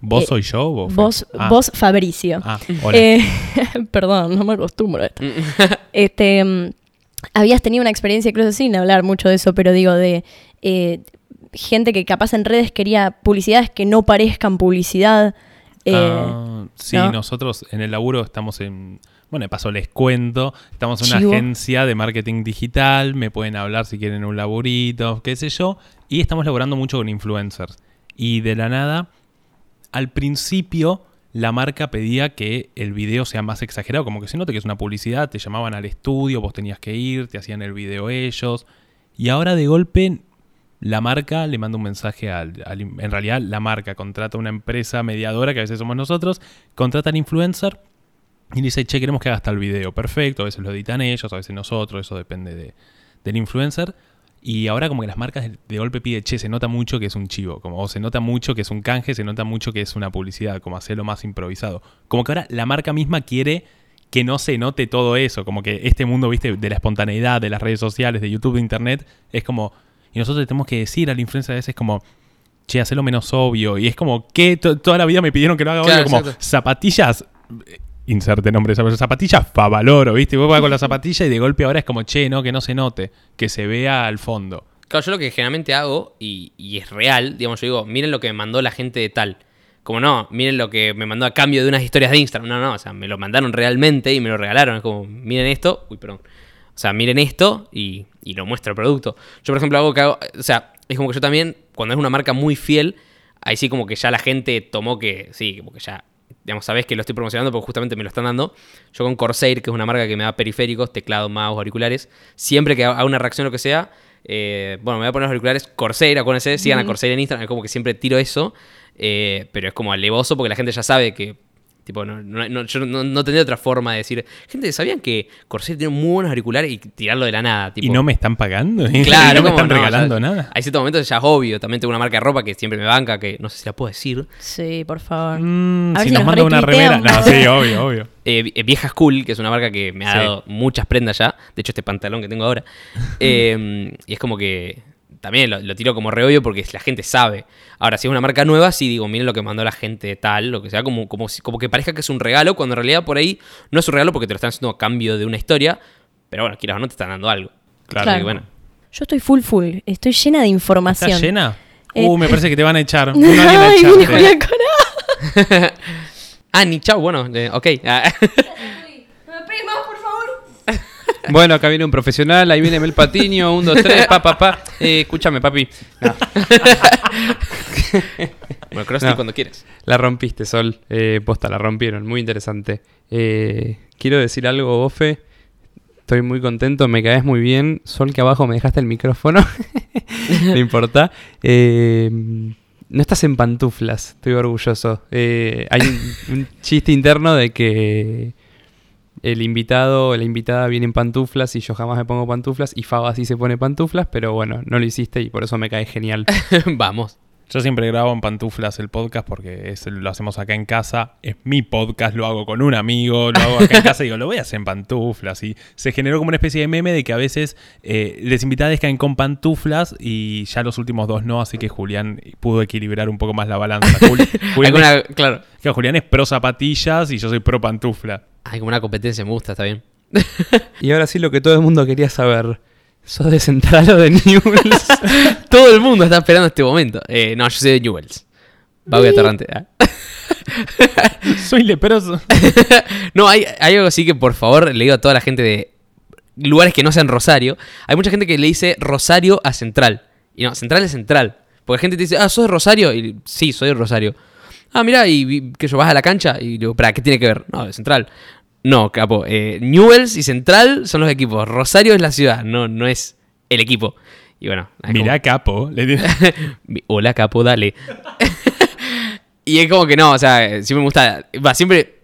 ¿Vos Eh, soy yo? ¿Vos? Vos, Ah, vos Fabricio. Ah, hola. Eh, *laughs* perdón, no me acostumbro a esto. *laughs* este, mm, habías tenido una experiencia, incluso sin hablar mucho de eso, pero digo, de eh, gente que capaz en redes quería publicidades que no parezcan publicidad. eh, Ah, sí, ¿no? nosotros en el laburo estamos en. Bueno, de paso les cuento. Estamos en una Chivo. agencia de marketing digital. Me pueden hablar si quieren un laburito, qué sé yo. Y estamos laborando mucho con influencers. Y de la nada, al principio, la marca pedía que el video sea más exagerado. Como que se note que es una publicidad. Te llamaban al estudio, vos tenías que ir, te hacían el video ellos. Y ahora de golpe la marca le manda un mensaje al, al- En realidad, la marca contrata una empresa mediadora, que a veces somos nosotros, contrata al influencer y dice, che, queremos que hagas tal video. Perfecto, a veces lo editan ellos, a veces nosotros, eso depende de- del influencer. Y ahora como que las marcas de, golpe pide, che, se nota mucho que es un chivo, como o se nota mucho que es un canje, se nota mucho que es una publicidad, como hacerlo más improvisado. Como que ahora la marca misma quiere que no se note todo eso, como que este mundo, viste, de la espontaneidad, de las redes sociales, de YouTube, de Internet, es como... Y nosotros le tenemos que decir al influencer a veces como, che, hacelo menos obvio. Y es como, que toda la vida me pidieron que lo haga Claro, obvio, como exacto. zapatillas, inserte nombre, de esa zapatillas Favaloro, ¿viste? Y vos vas con la zapatilla y de golpe ahora es como, che, no, que no se note, que se vea al fondo. Claro, yo lo que generalmente hago, y, es real, digamos, yo digo, miren lo que me mandó la gente de tal. Como no, miren lo que me mandó a cambio de unas historias de Instagram. No, no, o sea, me lo mandaron realmente y me lo regalaron. Es como, miren esto, uy, perdón. O sea, miren esto y, y lo muestro el producto. Yo, por ejemplo, algo que hago, o sea, es como que yo también, cuando es una marca muy fiel, ahí sí como que ya la gente tomó que, sí, como que ya, digamos, sabes que lo estoy promocionando porque justamente me lo están dando. Yo con Corsair, que es una marca que me da periféricos, teclado, mouse, auriculares, siempre que haga una reacción o lo que sea, eh, bueno, me voy a poner los auriculares Corsair, acuérdense, sigan a Corsair en Instagram, es como que siempre tiro eso, eh, pero es como alevoso porque la gente ya sabe que, tipo, no, no- no- yo no, no tendría otra forma de decir, gente, ¿sabían que Corsair tiene muy buenos auriculares y tirarlo de la nada? Tipo, y no me están pagando, *laughs* Claro, no me ¿cómo están no? regalando Ya- nada. Hay ciertos momentos ya es obvio. También tengo una marca de ropa que siempre me banca, que no sé si la puedo decir. Sí, por favor. Mm, A si si nos nos manda una remera. No, sí, *laughs* obvio, obvio. Eh, eh, Vieja School, que es una marca que me ha Sí. dado muchas prendas ya. De hecho, este pantalón que tengo ahora. *laughs* Eh, y es como que también lo, lo tiro como re obvio porque la gente sabe. Ahora, si es una marca nueva, sí digo, miren lo que mandó la gente tal, lo que sea, como, como, si- como que parezca que es un regalo, cuando en realidad por ahí no es un regalo porque te lo están haciendo a cambio de una historia. Pero bueno, quieras o no, te están dando algo. Claro. Que bueno. Yo estoy full full, estoy llena de información. ¿Estás llena? Eh, Uh, me parece que te van a echar. *laughs* Ay, viene echarte. Julián. Ah, ni chau, bueno, eh, ok. Ah. *laughs* No me pegues más, por favor. *laughs* Bueno, acá viene un profesional, ahí viene Mel Patiño, un, dos, tres, pa, pa, pa. Eh, escúchame, papi. No, *laughs* Bueno, CrossFit No. cuando quieras. la rompiste, Sol. Eh, posta, la rompieron. Muy interesante. Eh, quiero decir algo, Bofe. Estoy muy contento, me caes muy bien. Sol, que abajo me dejaste el micrófono. *laughs* no importa. Eh, no estás en pantuflas, estoy orgulloso. Eh, hay un, un chiste interno de que el invitado o la invitada viene en pantuflas y yo jamás me pongo pantuflas y Faba sí se pone pantuflas, pero bueno, no lo hiciste y por eso me cae genial. *laughs* Vamos. Yo siempre grabo en pantuflas el podcast porque es- lo hacemos acá en casa. Es mi podcast, lo hago con un amigo, lo hago acá en casa y digo, lo voy a hacer en pantuflas. Y se generó como una especie de meme de que a veces eh, les invitadas caen con pantuflas y ya los últimos dos no, así que Julián pudo equilibrar un poco más la balanza. *laughs* Juli- Julián, Alguna- es, claro. claro, Julián es pro zapatillas y yo soy pro pantufla. Hay como una competencia, me gusta, está bien. *laughs* Y ahora sí lo que todo el mundo quería saber. ¿Sos de Central o de *laughs* Newells? *laughs* Todo el mundo está esperando este momento. Eh, no, yo soy de Newells. Vago y atorrante. Ah. Soy leproso. No, hay, hay algo así que por favor le digo a toda la gente de lugares que no sean Rosario. Hay mucha gente que le dice Rosario a Central. Y no, Central es Central. Porque gente te dice, ah, ¿sos de Rosario? Y sí, soy de Rosario. Ah, mira, y que yo vas a la cancha. Y digo, ¿para qué tiene que ver? No, de Central. No, capo. eh, Newells y Central son los equipos. Rosario es la ciudad, no, no es el equipo. Y bueno, como- Mirá, capo. Le *laughs* Hola, capo, dale. *laughs* y es como que no, o sea, siempre me gusta. Va, siempre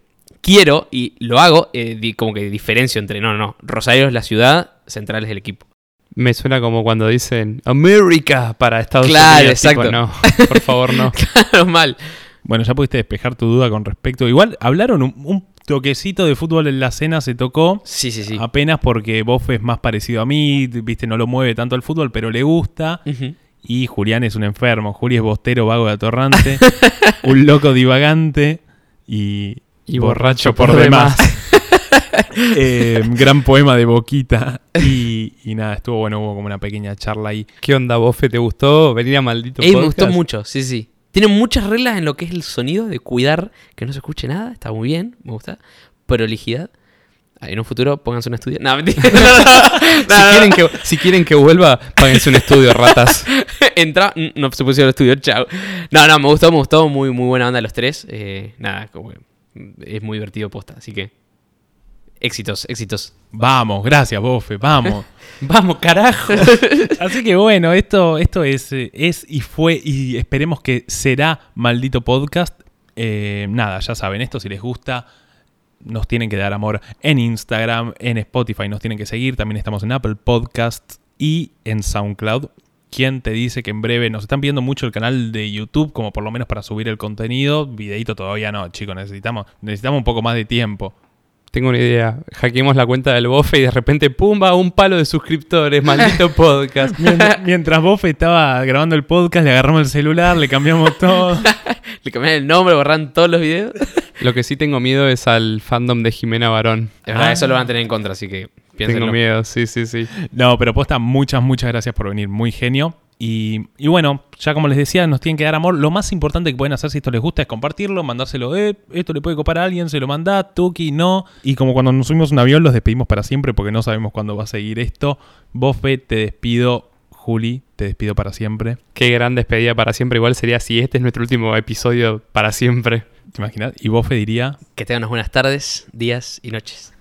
quiero y lo hago, eh, di- como que diferencio entre. No, no. Rosario es la ciudad, Central es el equipo. Me suena como cuando dicen América para Estados Claro, Unidos. tipo, exacto. no, *laughs* por favor, no. Claro, mal. Bueno, ya pudiste despejar tu duda con respecto. Igual hablaron un, un toquecito de fútbol en la cena, se tocó. Sí, sí, sí. Apenas porque Boff es más parecido a mí, viste, no lo mueve tanto el fútbol, pero le gusta. Y Julián es un enfermo. Juli es bostero, vago de atorrante, *laughs* un loco divagante y, Y borracho por demás. *laughs* Eh, gran poema de Boquita. *laughs* Y, y nada, estuvo bueno, hubo como una pequeña charla ahí. ¿Qué onda, Bofe? ¿Te gustó venir a maldito Ey, me podcast? gustó mucho, sí, sí. Tiene muchas reglas en lo que es el sonido, de cuidar que no se escuche nada, está muy bien, me gusta. Prolijidad. Ah, En un futuro pónganse un estudio. No, mentira. *laughs* *laughs* No, no, no. Si, quieren que, si quieren que vuelva, páguense un estudio, ratas. *laughs* Entra, mm, no se pusieron al estudio, chao. No, no, me gustó, me gustó, muy, muy buena onda los tres. Eh, nada, como mm, es muy divertido posta, así que éxitos, éxitos. Vamos, gracias, Bofe, vamos. *laughs* Vamos, carajo. *laughs* Así que bueno, esto, esto es, eh, es y fue y esperemos que será maldito podcast. Eh, nada, ya saben, esto si les gusta, nos tienen que dar amor en Instagram, en Spotify, nos tienen que seguir. También estamos en Apple Podcasts y en SoundCloud. ¿Quién te dice que en breve nos están viendo mucho el canal de YouTube, como por lo menos para subir el contenido? Videito todavía no, chicos, necesitamos, necesitamos un poco más de tiempo. Tengo una idea. Hackeemos la cuenta del Bofe y de repente, ¡pumba! Un palo de suscriptores. Maldito *laughs* podcast. Mientras, mientras Bofe estaba grabando el podcast, le agarramos el celular, le cambiamos todo. *laughs* Le cambian el nombre, borran todos los videos. *laughs* Lo que sí tengo miedo es al fandom de Jimena Barón. De verdad, Ah. eso lo van a tener en contra, así que piénsenlo. Tengo miedo, sí, sí, sí. No, pero posta, muchas, muchas gracias por venir. Muy genio. Y, y bueno, ya como les decía, nos tienen que dar amor. Lo más importante que pueden hacer si esto les gusta es compartirlo, mandárselo. Eh, esto le puede copar a alguien, se lo manda, Tuki, no. Y como cuando nos subimos un avión, los despedimos para siempre porque no sabemos cuándo va a seguir esto. Bofe, te despido. Juli, te despido para siempre. Qué gran despedida para siempre. Igual sería si este es nuestro último episodio para siempre. ¿Te imaginas? Y Bofe diría. Que tengan unas buenas tardes, días y noches.